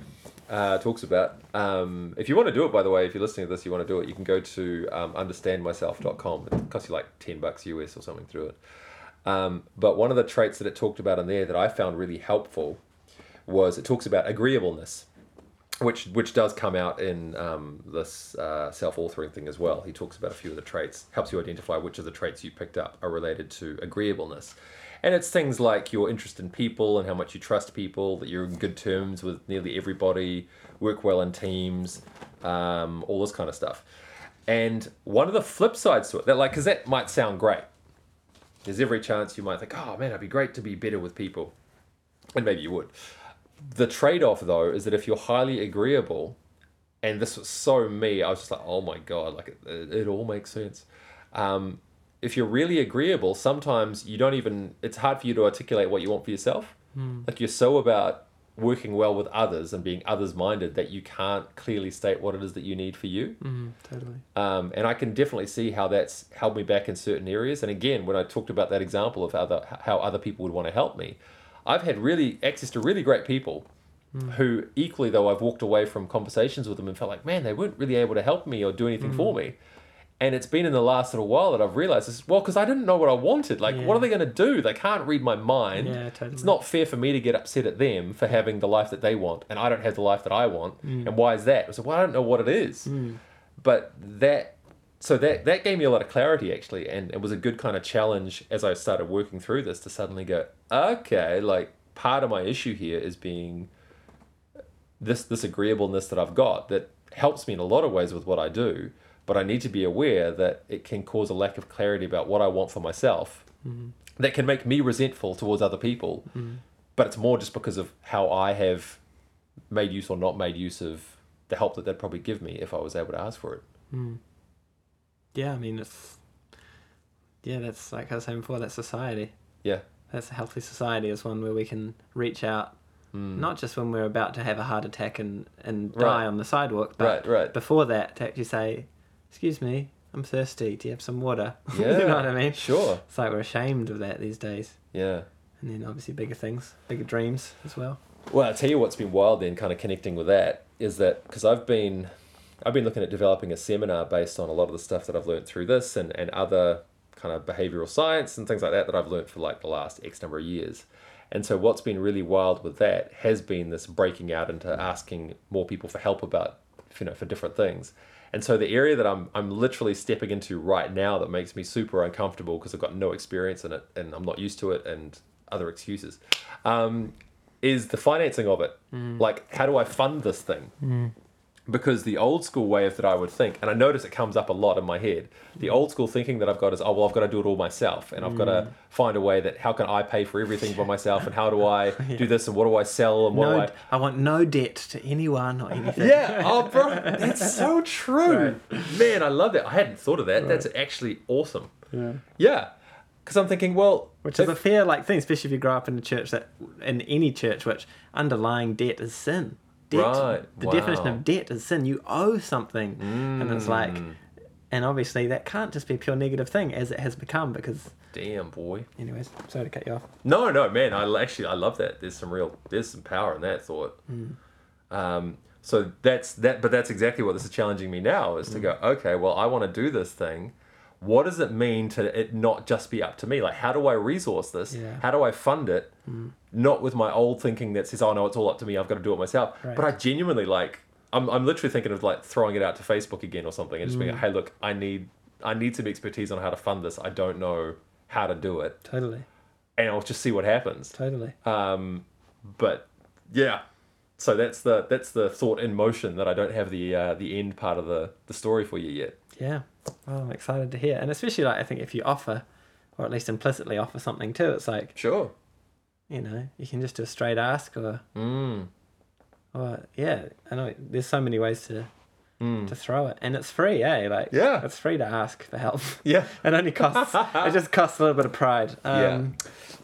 uh, talks about. Um, if you want to do it, by the way, if you're listening to this, you want to do it, you can go to um, understandmyself.com. It costs you like ten bucks US or something through it. Um, but one of the traits that it talked about in there that I found really helpful was it talks about agreeableness, which which does come out in um, this uh, self-authoring thing as well. He talks about a few of the traits, helps you identify which of the traits you picked up are related to agreeableness. And it's things like your interest in people and how much you trust people, that you're in good terms with nearly everybody, work well in teams, um, all this kind of stuff. And one of the flip sides to it, that like, because that might sound great. There's every chance you might think, oh man, it'd be great to be better with people. And maybe you would. The trade off, though, is that if you're highly agreeable, and this was so me, I was just like, oh my God, like it, it, it all makes sense. Um, if you're really agreeable, sometimes you don't even, it's hard for you to articulate what you want for yourself. Like you're so about working well with others and being others minded that you can't clearly state what it is that you need for you. Mm, totally. Um, and I can definitely see how that's held me back in certain areas. And again, when I talked about that example of other, how other people would want to help me, I've had really access to really great people hmm. who, equally though, I've walked away from conversations with them and felt like, man, they weren't really able to help me or do anything for hmm. me. And it's been in the last little while that I've realized this. Well, because I didn't know what I wanted. Like, what are they going to do? They can't read my mind. Yeah, totally. It's not fair for me to get upset at them for having the life that they want, and I don't have the life that I want. Hmm. And why is that? I said, well, I don't know what it is. But that, so that that gave me a lot of clarity actually, and it was a good kind of challenge as I started working through this to suddenly go, okay, like part of my issue here is being this this agreeableness that I've got that helps me in a lot of ways with what I do, but I need to be aware that it can cause a lack of clarity about what I want for myself. Mm-hmm. That can make me resentful towards other people, mm-hmm. but it's more just because of how I have made use or not made use of the help that they'd probably give me if I was able to ask for it. Mm. Yeah, I mean it's yeah, that's like I was saying before. That's society. Yeah. That's a healthy society is one where we can reach out, hmm. not just when we're about to have a heart attack and and die Right. on the sidewalk, but Right, right. before that to actually say, "Excuse me, I'm thirsty. Do you have some water?" [LAUGHS] Yeah. you know what I mean? Sure. It's like we're ashamed of that these days. Yeah. And then obviously bigger things, bigger dreams as well. Well, I'll tell you what's been wild then, kind of connecting with that, is that because I've been, I've been looking at developing a seminar based on a lot of the stuff that I've learned through this and, and other kind of behavioral science and things like that that I've learned for like the last X number of years. And so what's been really wild with that has been this breaking out into asking more people for help about, you know, for different things. And so the area that I'm I'm literally stepping into right now that makes me super uncomfortable because I've got no experience in it and I'm not used to it and other excuses, um, is the financing of it. Like, how do I fund this thing? Because the old school way of that I would think, and I notice it comes up a lot in my head. The old school thinking that I've got is, oh well, I've got to do it all myself, and I've got to mm. find a way that how can I pay for everything by myself, and how do I [LAUGHS] do this, and what do I sell, and what No, do I want no debt to anyone or [LAUGHS] anything. Yeah, oh [LAUGHS] bro, that's so true, man. I love that. I hadn't thought of that. That's actually awesome. Yeah. Yeah, because I'm thinking, well, Which is a fair like thing, especially if you grow up in a church that in any church which underlying debt is sin. Debt, Right, The definition of debt is sin. You owe something, and it's like, Mm. and obviously that can't just be a pure negative thing as it has become. Because, damn boy. anyways, sorry to cut you off. No, no, man. I actually I love that. There's some real there's some power in that thought. Um, so that's that, but that's exactly what this is challenging me now is to go. Okay, well, I want to do this thing. What does it mean to it not just be up to me? Like, how do I resource this? Yeah. How do I fund it? Not with my old thinking that says, "Oh no, it's all up to me. I've got to do it myself." Right. But I genuinely like. I'm, I'm literally thinking of like throwing it out to Facebook again or something and just being, Mm. "Hey, look, I need I need some expertise on how to fund this. I don't know how to do it, Totally, and I'll just see what happens." totally. Um, but yeah, so that's the that's the thought in motion that I don't have the uh, the end part of the the story for you yet. Yeah, well, I'm excited to hear, and especially like I think if you offer, or at least implicitly offer something too, it's like Sure. you know you can just do a straight ask or Mm. or yeah, I know there's so many ways to Mm. to throw it, and it's free, eh? Like Yeah. it's free to ask for help. [LAUGHS] Yeah. [LAUGHS] it only costs. it just costs a little bit of pride. Um,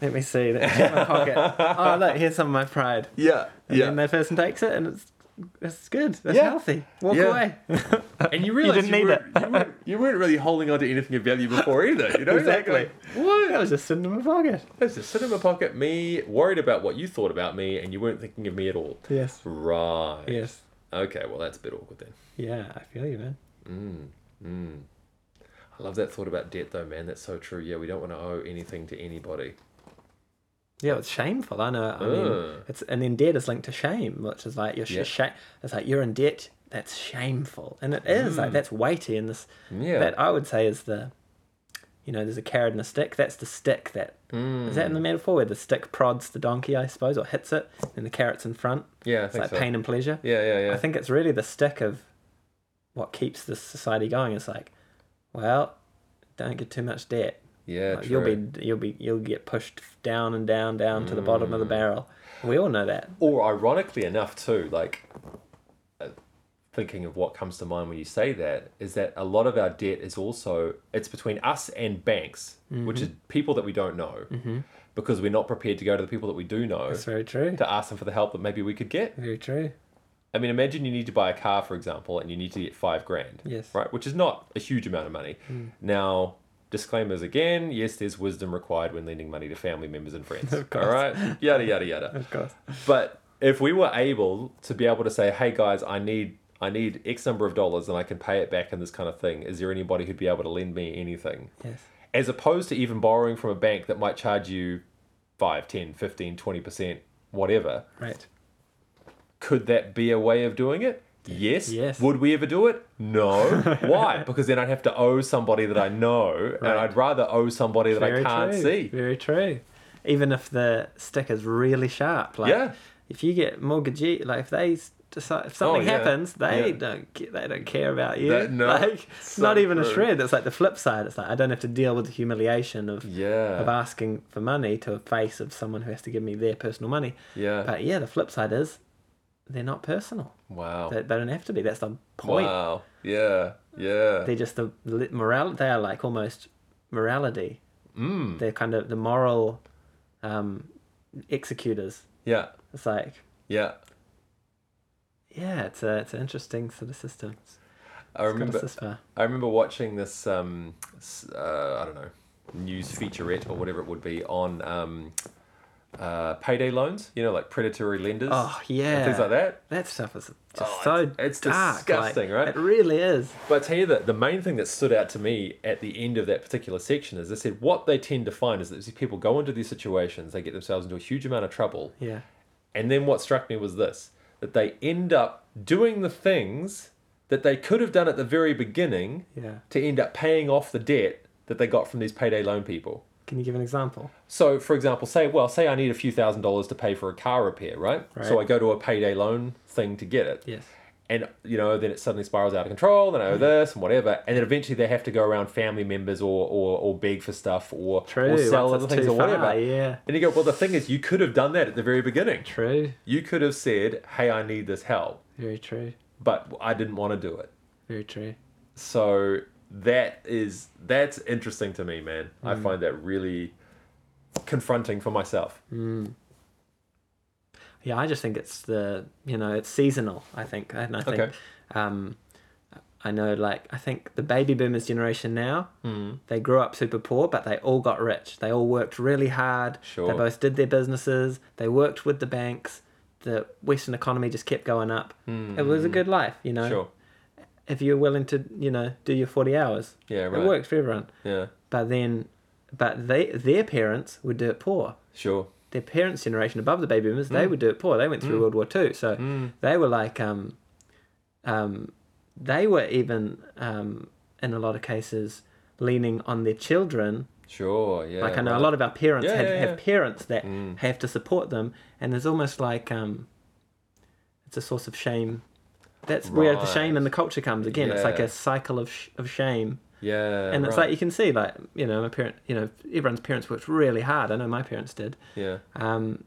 Let me see. That's in my pocket. [LAUGHS] Oh look, here's some of my pride. Yeah. And then that person takes it, and it's it's good. That's Yeah. healthy. Walk Yeah. away. [LAUGHS] And you realize didn't need weren't, you, weren't, you weren't really holding on to anything of value before either. You know Exactly. like, what? That was a sitting in my pocket. It's just sit in my pocket, me worried about what you thought about me, and you weren't thinking of me at all. Yes. Right. Yes. Okay. Well, that's a bit awkward then. Yeah, I feel you, man. Mm. Mm. I love that thought about debt, though, man. That's so true. Yeah, we don't want to owe anything to anybody. Yeah, it's shameful. I know. I mean, it's and then debt is linked to shame, which is like you're Yeah. sh- It's like you're in debt. That's shameful, and it is like that's weighty. And this Mm. Yeah. that I would say is the, you know, there's a carrot and a stick. That's the stick that is that in Mm. the metaphor where the stick prods the donkey, I suppose, or hits it, and the carrot's in front. Yeah, I It's like so. pain and pleasure. Yeah, yeah, yeah. I think it's really the stick of what keeps this society going. It's like, well, don't get too much debt. Yeah, Like, true. you'll be you'll be you'll get pushed down and down down to the bottom Mm. of the barrel. We all know that. or ironically enough too like uh, thinking of what comes to mind when you say that is that a lot of our debt is also it's between us and banks which is people that we don't know because we're not prepared to go to the people that we do know That's very true. to ask them for the help that maybe we could get Very true. i mean imagine you need to buy a car for example and you need to get five grand Yes. right which is not a huge amount of money now disclaimers again yes there's wisdom required when lending money to family members and friends [LAUGHS] Of course. all right yada yada yada Of course. but if we were able to be able to say, "Hey guys, I need I need X number of dollars and I can pay it back in this kind of thing," is there anybody who'd be able to lend me anything? Yes. As opposed to even borrowing from a bank that might charge you 5, 10, 15, 20%, whatever. Right. Could that be a way of doing it? Yes. Yes. Would we ever do it? No. [LAUGHS] Why? Because then I'd have to owe somebody that I know, and I'd rather owe somebody that I can't true. see. Very true. Even if the stick is really sharp. Like Yeah. if you get mortgagee like if they decide if something Oh, yeah. happens, they Yeah. don't they don't care about you. That- no. [LAUGHS] like So not even a shred. It's like the flip side. It's like I don't have to deal with the humiliation of Yeah. of asking for money to a face of someone who has to give me their personal money. Yeah. But yeah, the flip side is they're not personal. wow. They, they don't have to be. That's the point. Wow. Yeah. Yeah. They're just the moral. They are like almost morality. Mm. They're kind of the moral um, executors. Yeah. It's like Yeah. yeah, it's a it's an interesting sort of system. It's I remember. I remember watching this um uh, I don't know news featurette or whatever it would be on um uh payday loans, you know, like predatory lenders Oh and yeah, things like that. That stuff is just Oh, so it's- it's dark. disgusting, like, right? It really is. But I tell you that the main thing that stood out to me at the end of that particular section is they said what they tend to find is that these people go into these situations, they get themselves into a huge amount of trouble, Yeah. And then what struck me was this that they end up doing the things that they could have done at the very beginning Yeah. to end up paying off the debt that they got from these payday loan people. Can you give an example? So, for example, say, well, say I need a few thousand dollars to pay for a car repair, right? right? So I go to a payday loan thing to get it. Yes. and you know then it suddenly spirals out of control then i Mm. owe this and whatever and then eventually they have to go around family members or or, or beg for stuff or, True. or sell once other things or whatever far, yeah. and you go well the thing is you could have done that at the very beginning True. you could have said hey i need this help Very true. but i didn't want to do it Very true. so that is that's interesting to me man i Mm. find that really confronting for myself Yeah, I just think it's the you know it's seasonal. I think, and I think, Okay. um, I know like I think the baby boomers generation now, mm. they grew up super poor, but they all got rich. They all worked really hard. Sure. They both did their businesses. They worked with the banks. The Western economy just kept going up. It was a good life, you know. Sure If you're willing to, you know, do your forty hours, yeah right it works for everyone. yeah But then, but they their parents would do it poor sure their parents' generation above the baby boomers, they Mm. would do it poor. They went through World War Two, so mm. they were like, um, um, they were even um, in a lot of cases leaning on their children. sure yeah like I know right. a lot of our parents Yeah, have, yeah, have parents that Mm. have to support them, and there's almost like um, it's a source of shame. That's where the shame and the culture comes again. It's like a cycle of sh- of shame, yeah and it's right. like you can see, like you know, my parent, you know, everyone's parents worked really hard. I know my parents did. yeah Um,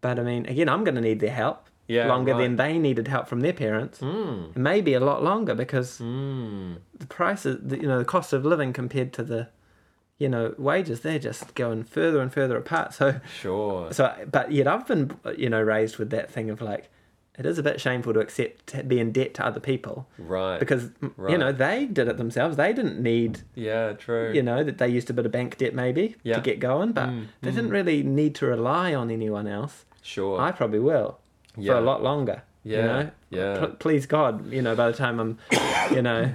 but I mean, again, I'm going to need their help yeah longer right. than they needed help from their parents. mm. Maybe a lot longer because Mm. the prices, the, you know, the cost of living compared to the, you know, wages, they're just going further and further apart. [LAUGHS] So, sure so, but yet I've been, you know, raised with that thing of like, it is a bit shameful to accept to be in debt to other people right because you know they did it themselves. They didn't need yeah true you know that they used a bit of bank debt maybe Yeah. to get going, but Mm, they didn't really need to rely on anyone else. sure I probably will yeah for a lot longer. yeah You know? yeah P- please God, you know, by the time I'm, you know,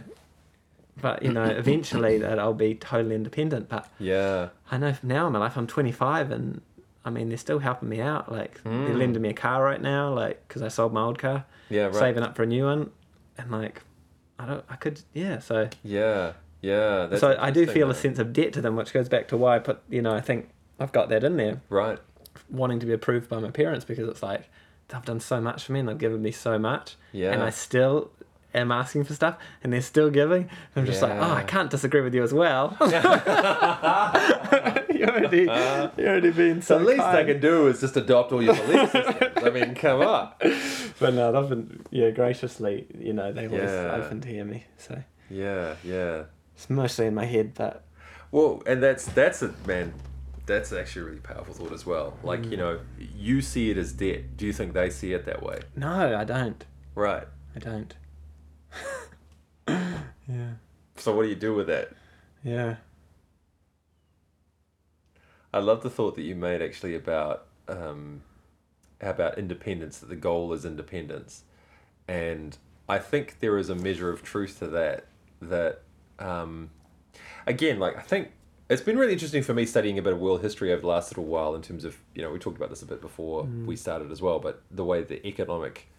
but you know, eventually that I'll be totally independent. But yeah I know now in my life I'm 25 and I mean they're still helping me out. Like they're Mm. lending me a car right now, like because I sold my old car, yeah right saving up for a new one, and like I don't, I could, yeah. So yeah yeah so I do feel a sense of debt to them, which goes back to why I put, you know, I think I've got that in there, right wanting to be approved by my parents because it's like they've done so much for me and they've given me so much, yeah and I still am asking for stuff and they're still giving. I'm just like, oh, I can't disagree with you as well. [LAUGHS] you already, you already been so the least I kind. can do is just adopt all your belief systems. [LAUGHS] I mean, come on. But no, they've been, yeah, graciously, you know, they always Yeah. open to hear me. So Yeah, yeah. it's mostly in my head, but Well, and that's that's a man. That's actually a really powerful thought as well. Like Mm. you know, you see it as debt. Do you think they see it that way? no, I don't. Right. I don't. Yeah, So what do you do with that? yeah. I love the thought that you made actually about um, about independence. That the goal is independence, and I think there is a measure of truth to that. That um, again, like I think it's been really interesting for me studying a bit of world history over the last little while in terms of you know we talked about this a bit before we started as well, but the way the economic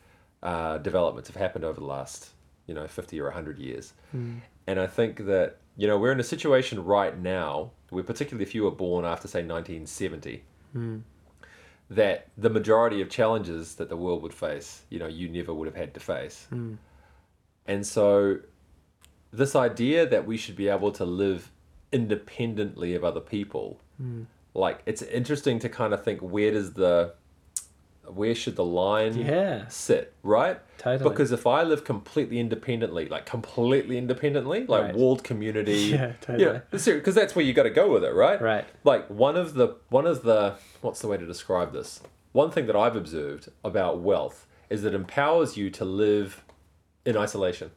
uh, developments have happened over the last you know fifty or hundred years, hmm. and I think that you know we're in a situation right now where particularly if you were born after say 1970 hmm. that the majority of challenges that the world would face you know you never would have had to face. Hmm. And so this idea that we should be able to live independently of other people like it's interesting to kind of think where does the where should the line Yeah, sit right totally. because if I live completely independently, like completely independently, like Right. walled community, [LAUGHS] Yeah, totally. because that's where you got to go with it, right? right. Like one of the one of the what's the way to describe this? One thing that I've observed about wealth is that it empowers you to live in isolation.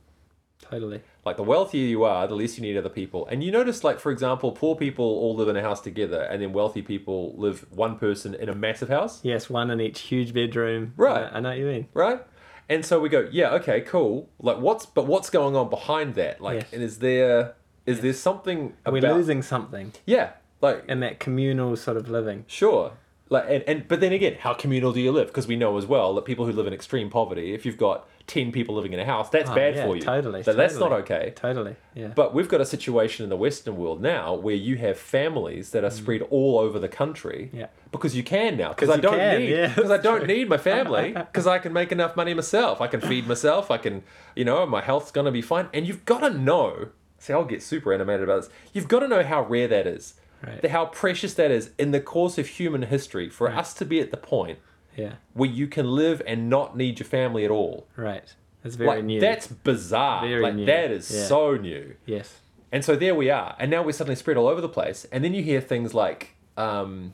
Totally. Like the wealthier you are, the less you need other people. And you notice, like for example, poor people all live in a house together, and then wealthy people live one person in a massive house. Yes, one in each huge bedroom. Right. I, I know what you mean. right? And so we go, yeah, okay, cool. Like, what's but what's going on behind that? Like, Yes. and is there is there something We're about losing something yeah, like in that communal sort of living. sure, like and, and but then again how communal do you live because we know as well that people who live in extreme poverty if you've got 10 people living in a house that's Oh, bad yeah, for you totally, so that's not okay Totally. Yeah. but we've got a situation in the western world now where you have families that are spread all over the country Mm. Yeah. because you can now because 'Cause i don't can, need yeah, because i don't true. need my family [LAUGHS] because i can make enough money myself i can feed myself i can you know my health's going to be fine and you've got to know see i'll get super animated about this you've got to know how rare that is Right. the- how precious that is in the course of human history for us to be at the point yeah. where you can live and not need your family at all Right. It's very like new. that's bizarre Very like new. that is Yeah. so new yes. and so there we are. And now we're suddenly spread all over the place. And then you hear things like, um,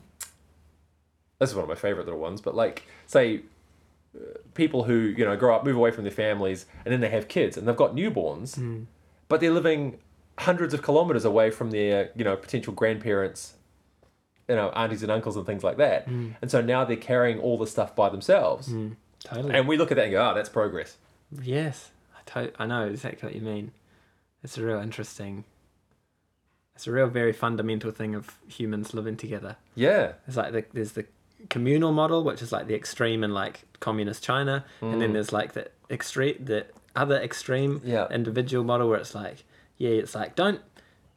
this is one of my favorite little ones, but like, say, uh, people who, you know, grow up, move away from their families, and then they have kids and they've got newborns, Hmm. but they're living hundreds of kilometers away from their, you know, potential grandparents, you know, aunties and uncles and things like that. Hmm. And so now they're carrying all the stuff by themselves. Totally. And we look at that and go, oh, that's progress. Yes, I, to- I know exactly what you mean. It's a real interesting. It's a real very fundamental thing of humans living together. Yeah. It's like the, there's the communal model, which is like the extreme in like communist China, and then there's like the extreme, the other extreme Mm. Yeah. individual model where it's like, yeah, it's like don't.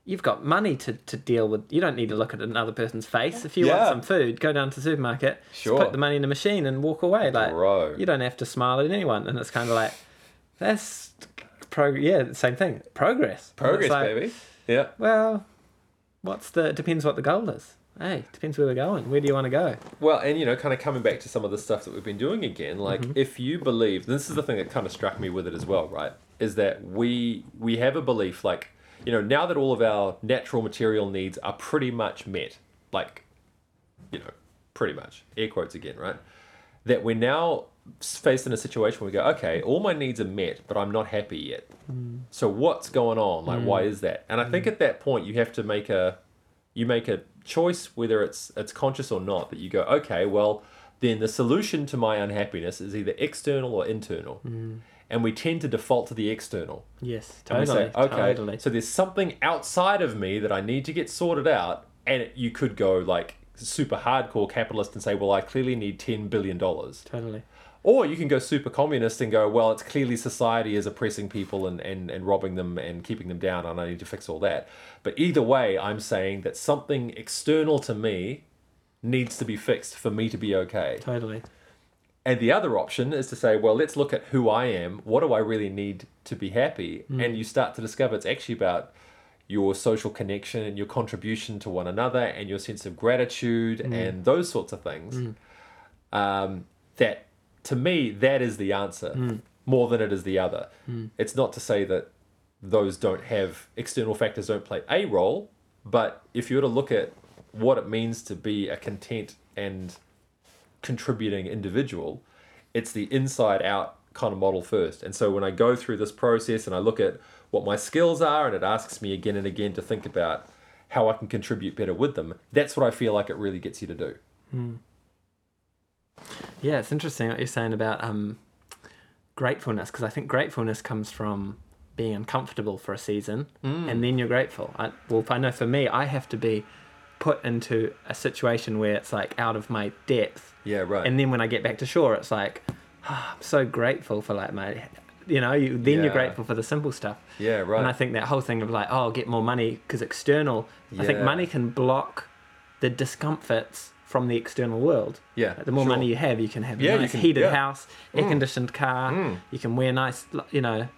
You've got money to, to deal with. You don't need to look at another person's face. If you Yeah. want some food, go down to the supermarket, Sure. put the money in the machine and walk away. Like Bro. you don't have to smile at anyone. And it's kind of like, that's prog. Yeah, same thing. Progress. Progress, like, baby. Yeah. Well, what's the? Depends what the goal is. Hey, depends where we're going. Where do you want to go? Well, and you know, kind of coming back to some of the stuff that we've been doing again, like Mm-hmm. if you believe, this is the thing that kind of struck me with it as well, right? Is that we we have a belief, like you know, now that all of our natural material needs are pretty much met, like you know, pretty much air quotes again, right? That we're now faced in a situation where we go, okay, all my needs are met, but I'm not happy yet. Hmm. So what's going on? Like, why hmm. is that? And I think hmm. at that point you have to make a you make a choice whether it's it's conscious or not that you go okay well then the solution to my unhappiness is either external or internal and we tend to default to the external Yes, totally. say okay Totally. so there's something outside of me that i need to get sorted out and it, you could go like super hardcore capitalist and say well i clearly need 10 billion dollars Totally. or you can go super communist and go, well, it's clearly society is oppressing people and, and, and robbing them and keeping them down, and I need to fix all that. But either way, I'm saying that something external to me needs to be fixed for me to be okay. Totally. And the other option is to say, well, let's look at who I am. What do I really need to be happy? Mm. And you start to discover it's actually about your social connection and your contribution to one another and your sense of gratitude mm. and those sorts of things. Mm. Um, that, to me, that is the answer more than it is the other. It's not to say that those don't have external factors don't play a role, but if you were to look at what it means to be a content and contributing individual, it's the inside out kind of model first. And so when I go through this process and I look at what my skills are and it asks me again and again to think about how I can contribute better with them, that's what I feel like it really gets you to do. Yeah, it's interesting what you're saying about um, gratefulness because I think gratefulness comes from being uncomfortable for a season and then you're grateful. I, well, I know for me, I have to be put into a situation where it's like out of my depth. Yeah, right. And then when I get back to shore, it's like, "Ah, [SIGHS] I'm so grateful for like my, you know, you, then Yeah. you're grateful for the simple stuff. yeah, right. And I think that whole thing of like, oh, I'll get more money because external, Yeah. I think money can block the discomforts from the external world. yeah. The more sure. money you have, you can have a Yeah, you nice can- heated house, air conditioned car. Mm. You can wear nice, you know.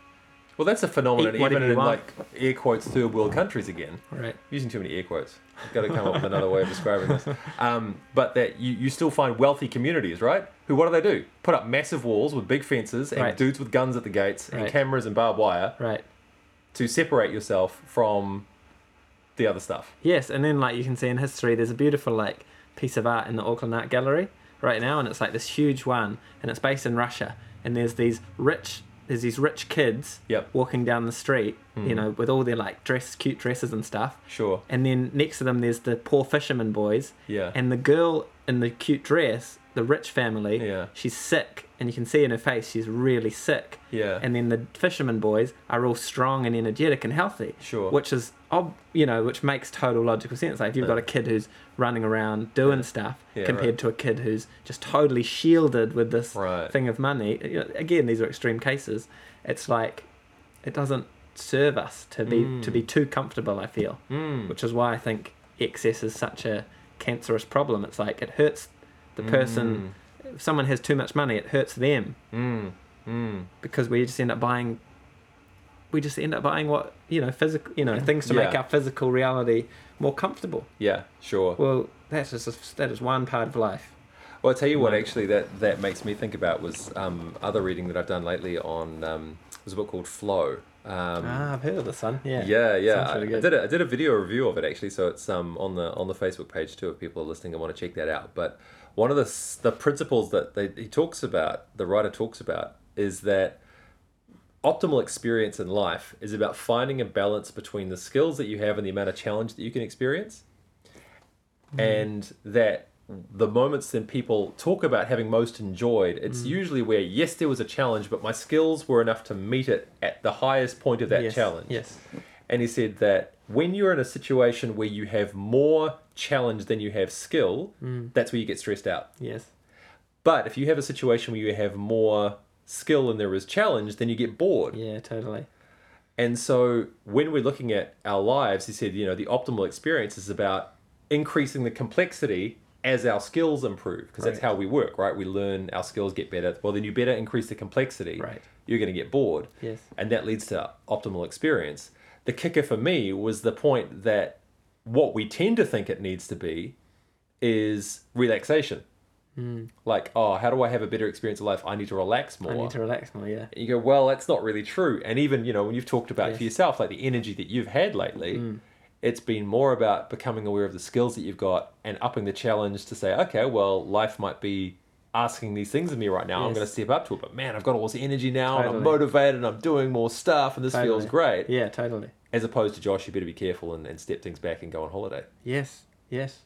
Well, that's a phenomenon Eat even in want. like air quotes third world countries again. Right. using too many air quotes. I've got to come up with another way of describing this. Um, but that you, you still find wealthy communities, right? Who what do they do? Put up massive walls with big fences and Right. dudes with guns at the gates and Right. cameras and barbed wire Right. to separate yourself from the other stuff. Yes, and then like you can see in history, there's a beautiful like piece of art in the Auckland Art Gallery right now, and it's like this huge one, and it's based in Russia, and there's these rich, there's these rich kids Yep. walking down the street, you Mhm. know, with all their like dress, cute dresses and stuff, Sure. and then next to them there's the poor fisherman boys, Yeah. and the girl in the cute dress the rich family. Yeah. She's sick, and you can see in her face she's really sick. Yeah. And then the fisherman boys are all strong and energetic and healthy. Sure. Which is, ob- you know, which makes total logical sense. Like if you've got a kid who's running around doing stuff Yeah, compared right. to a kid who's just totally shielded with this Right. thing of money. Again, these are extreme cases. It's like it doesn't serve us to be to be too comfortable. I feel, Mm. which is why I think excess is such a cancerous problem. It's like it hurts the person. If someone has too much money, it hurts them Mm. Mm. because we just end up buying we just end up buying what you know physical you know things to make our physical reality more comfortable Yeah, sure. well that's just that is one part of life Well, I'll tell you what, actually, that, that makes me think about was um, other reading that I've done lately on, um, there's a book called Flow. Um, ah i've heard of this one yeah yeah, yeah. Sounds I, really I did a, I did a video review of it actually, so it's um on the on the Facebook page too. If people are listening and want to check that out, but one of the the principles that they, he talks about, the writer talks about, is that optimal experience in life is about finding a balance between the skills that you have and the amount of challenge that you can experience, mm-hmm. and that the moments that people talk about having most enjoyed, it's mm. usually where yes, there was a challenge, but my skills were enough to meet it at the highest point of that yes. challenge. yes And he said that when you're in a situation where you have more challenge than you have skill, mm. that's where you get stressed out. yes But if you have a situation where you have more skill than there is challenge, then you get bored. yeah totally And so when we're looking at our lives, he said, you know, the optimal experience is about increasing the complexity as our skills improve, because that's how we work, right? We learn our skills get better. Well, then you better increase the complexity. Right. You're going to get bored. yes and that leads to optimal experience. The kicker for me was the point that what we tend to think it needs to be is relaxation. Like, oh, how do I have a better experience of life? I need to relax more. i need to relax more yeah And you go, well, that's not really true. And even, you know, when you've talked about Yes. for yourself, like the energy that you've had lately, Mm. it's been more about becoming aware of the skills that you've got and upping the challenge to say, okay, well, life might be asking these things of me right now. I'm going to step up to it. But man, I've got all this energy now and I'm motivated and I'm doing more stuff and this feels great. yeah totally As opposed to Josh, you better be careful and, and step things back and go on holiday. Yes, yes.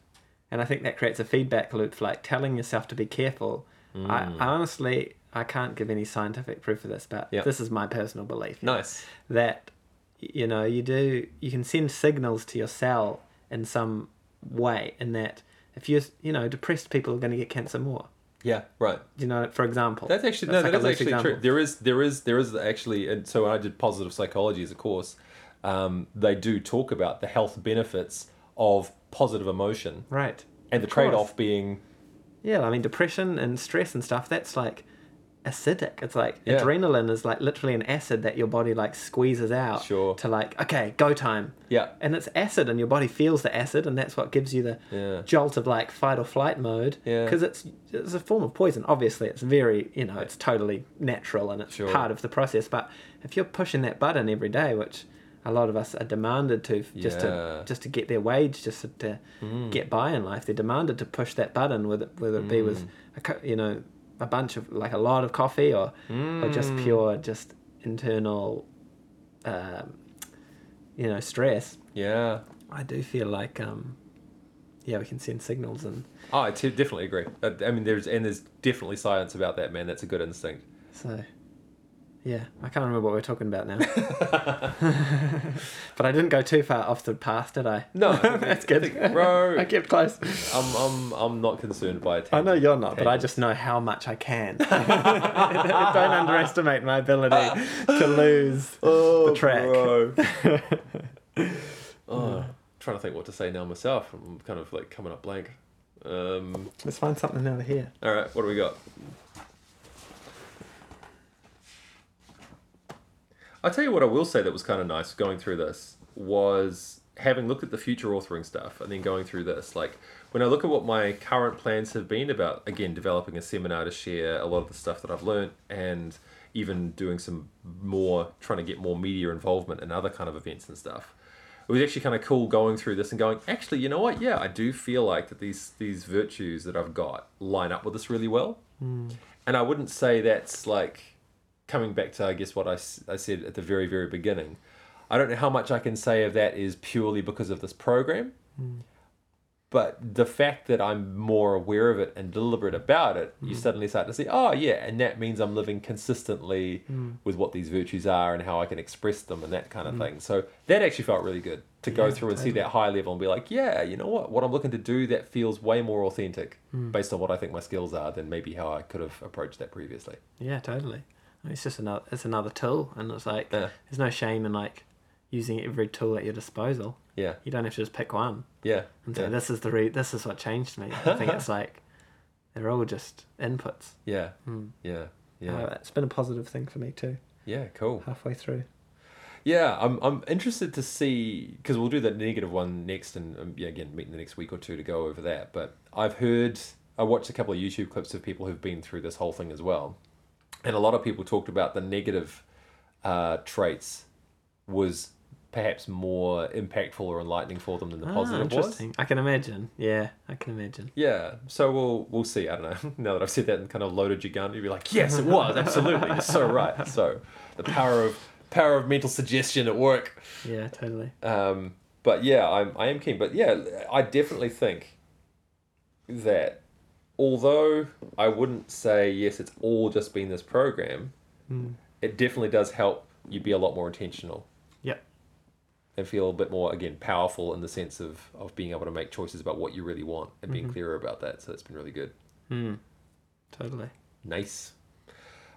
And I think that creates a feedback loop, like telling yourself to be careful. I, mm. I honestly, I can't give any scientific proof of this, but Yeah. this is my personal belief. know, Nice. That, you know, you do, you can send signals to your cell in some way, in that if you're, you know, depressed people are going to get cancer more. Yeah, right. You know, for example. That's actually That's no, like that is actually example. true. There is there is there is actually, and so when I did positive psychology as a course, um, they do talk about the health benefits of positive emotion Right. and the trade off being Yeah, I mean, depression and stress and stuff, that's like acidic. It's like Yeah. adrenaline is like literally an acid that your body like squeezes out Sure. to like, okay, go time. yeah And it's acid, and your body feels the acid, and that's what gives you the Yeah. jolt of like fight or flight mode. Yeah. Because it's it's a form of poison. Obviously, it's very you know it's totally natural and it's Sure. part of the process. But if you're pushing that button every day, which a lot of us are demanded to just Yeah. to just to get their wage, just to mm. get by in life, they're demanded to push that button, whether whether it be with mm. a co- you know a bunch of like a lot of coffee or or just pure just internal. Um, you know, stress. yeah I do feel like, um, yeah, we can send signals and oh I t- definitely agree Uh, I mean there's and there's definitely science about that man that's a good instinct so, yeah, I can't remember what we're talking about now. [LAUGHS] but I didn't go too far off the path, did I? no [LAUGHS] That's good. I think, bro I kept close. I'm, I'm I'm not concerned by it I know you're not, but I just know how much I can. [LAUGHS] Don't underestimate my ability to lose the track. bro. oh, trying to think what to say now myself. I'm kind of like coming up blank. Um, Let's find something over here. all right, what do we got? I'll tell you what I will say that was kind of nice going through this was having looked at the future authoring stuff and then going through this. Like when I look at what my current plans have been about, again, developing a seminar to share a lot of the stuff that I've learned and even doing some more, trying to get more media involvement and other kind of events and stuff. It was actually kind of cool going through this and going, actually, you know what? Yeah, I do feel like that these these virtues that I've got line up with this really well. Hmm. And I wouldn't say that's like coming back to I guess what I, I said at the very very beginning. I don't know how much I can say of that is purely because of this program. but the fact that I'm more aware of it and deliberate about it, Mm. you suddenly start to see, oh yeah, and that means I'm living consistently Mm. with what these virtues are and how I can express them and that kind of thing. So that actually felt really good to go Mm. Through and see that high level and be like, yeah, you know what, what I'm looking to do that feels way more authentic Mm. based on what I think my skills are than maybe how I could have approached that previously. Yeah, totally. It's just another it's another tool, and it's like Yeah. there's no shame in like using every tool at your disposal. Yeah, You don't have to just pick one yeah, and say yeah, this is the re- this is what changed me. I think it's [LAUGHS] like they're all just inputs. yeah, Mm. yeah, yeah, Uh, it's been a positive thing for me too. yeah, cool. Halfway through. Yeah, I'm I'm interested to see because we'll do the negative one next, and um, yeah, again, meet in the next week or two to go over that. But I've heard, I watched a couple of YouTube clips of people who've been through this whole thing as well, and a lot of people talked about the negative uh, traits was perhaps more impactful or enlightening for them than the Ah, positive was. interesting. I can imagine. Yeah, I can imagine. Yeah, so we'll we'll see. I don't know. [LAUGHS] Now that I've said that and kind of loaded your gun, you'd be like, yes, it was absolutely. You're [LAUGHS] so right. So the power of power of mental suggestion at work. Yeah, totally. Um, but yeah, I'm I am keen. But yeah, I definitely think that although I wouldn't say yes, it's all just been this program, Mm. it definitely does help you be a lot more intentional Yep. and feel a bit more again powerful in the sense of of being able to make choices about what you really want and being Mhm. clearer about that. So it's been really good. Mm. Totally. Nice.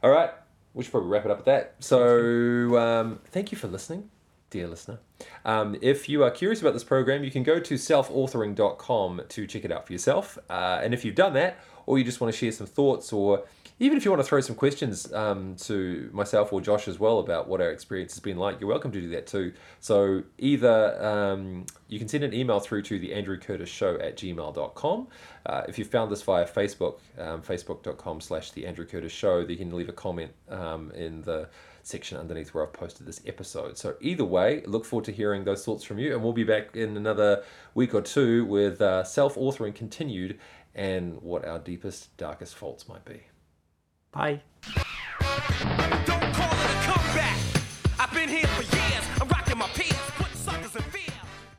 All right, we should probably wrap it up at that. So, um, thank you for listening, dear listener. Um, if you are curious about this program, you can go to selfauthoring.com to check it out for yourself. Uh, and if you've done that, or you just want to share some thoughts, or even if you want to throw some questions um, to myself or Josh as well about what our experience has been like, you're welcome to do that too. So either um, you can send an email through to the Andrew Curtis Show at gmail.com. Uh, if you found this via Facebook, um, facebook.com slash the Andrew Curtis Show, you can leave a comment um, in the section underneath where I've posted this episode. So either way, look forward to hearing those thoughts from you, and we'll be back in another week or two with uh, self-authoring continued and what our deepest, darkest faults might be. Bye.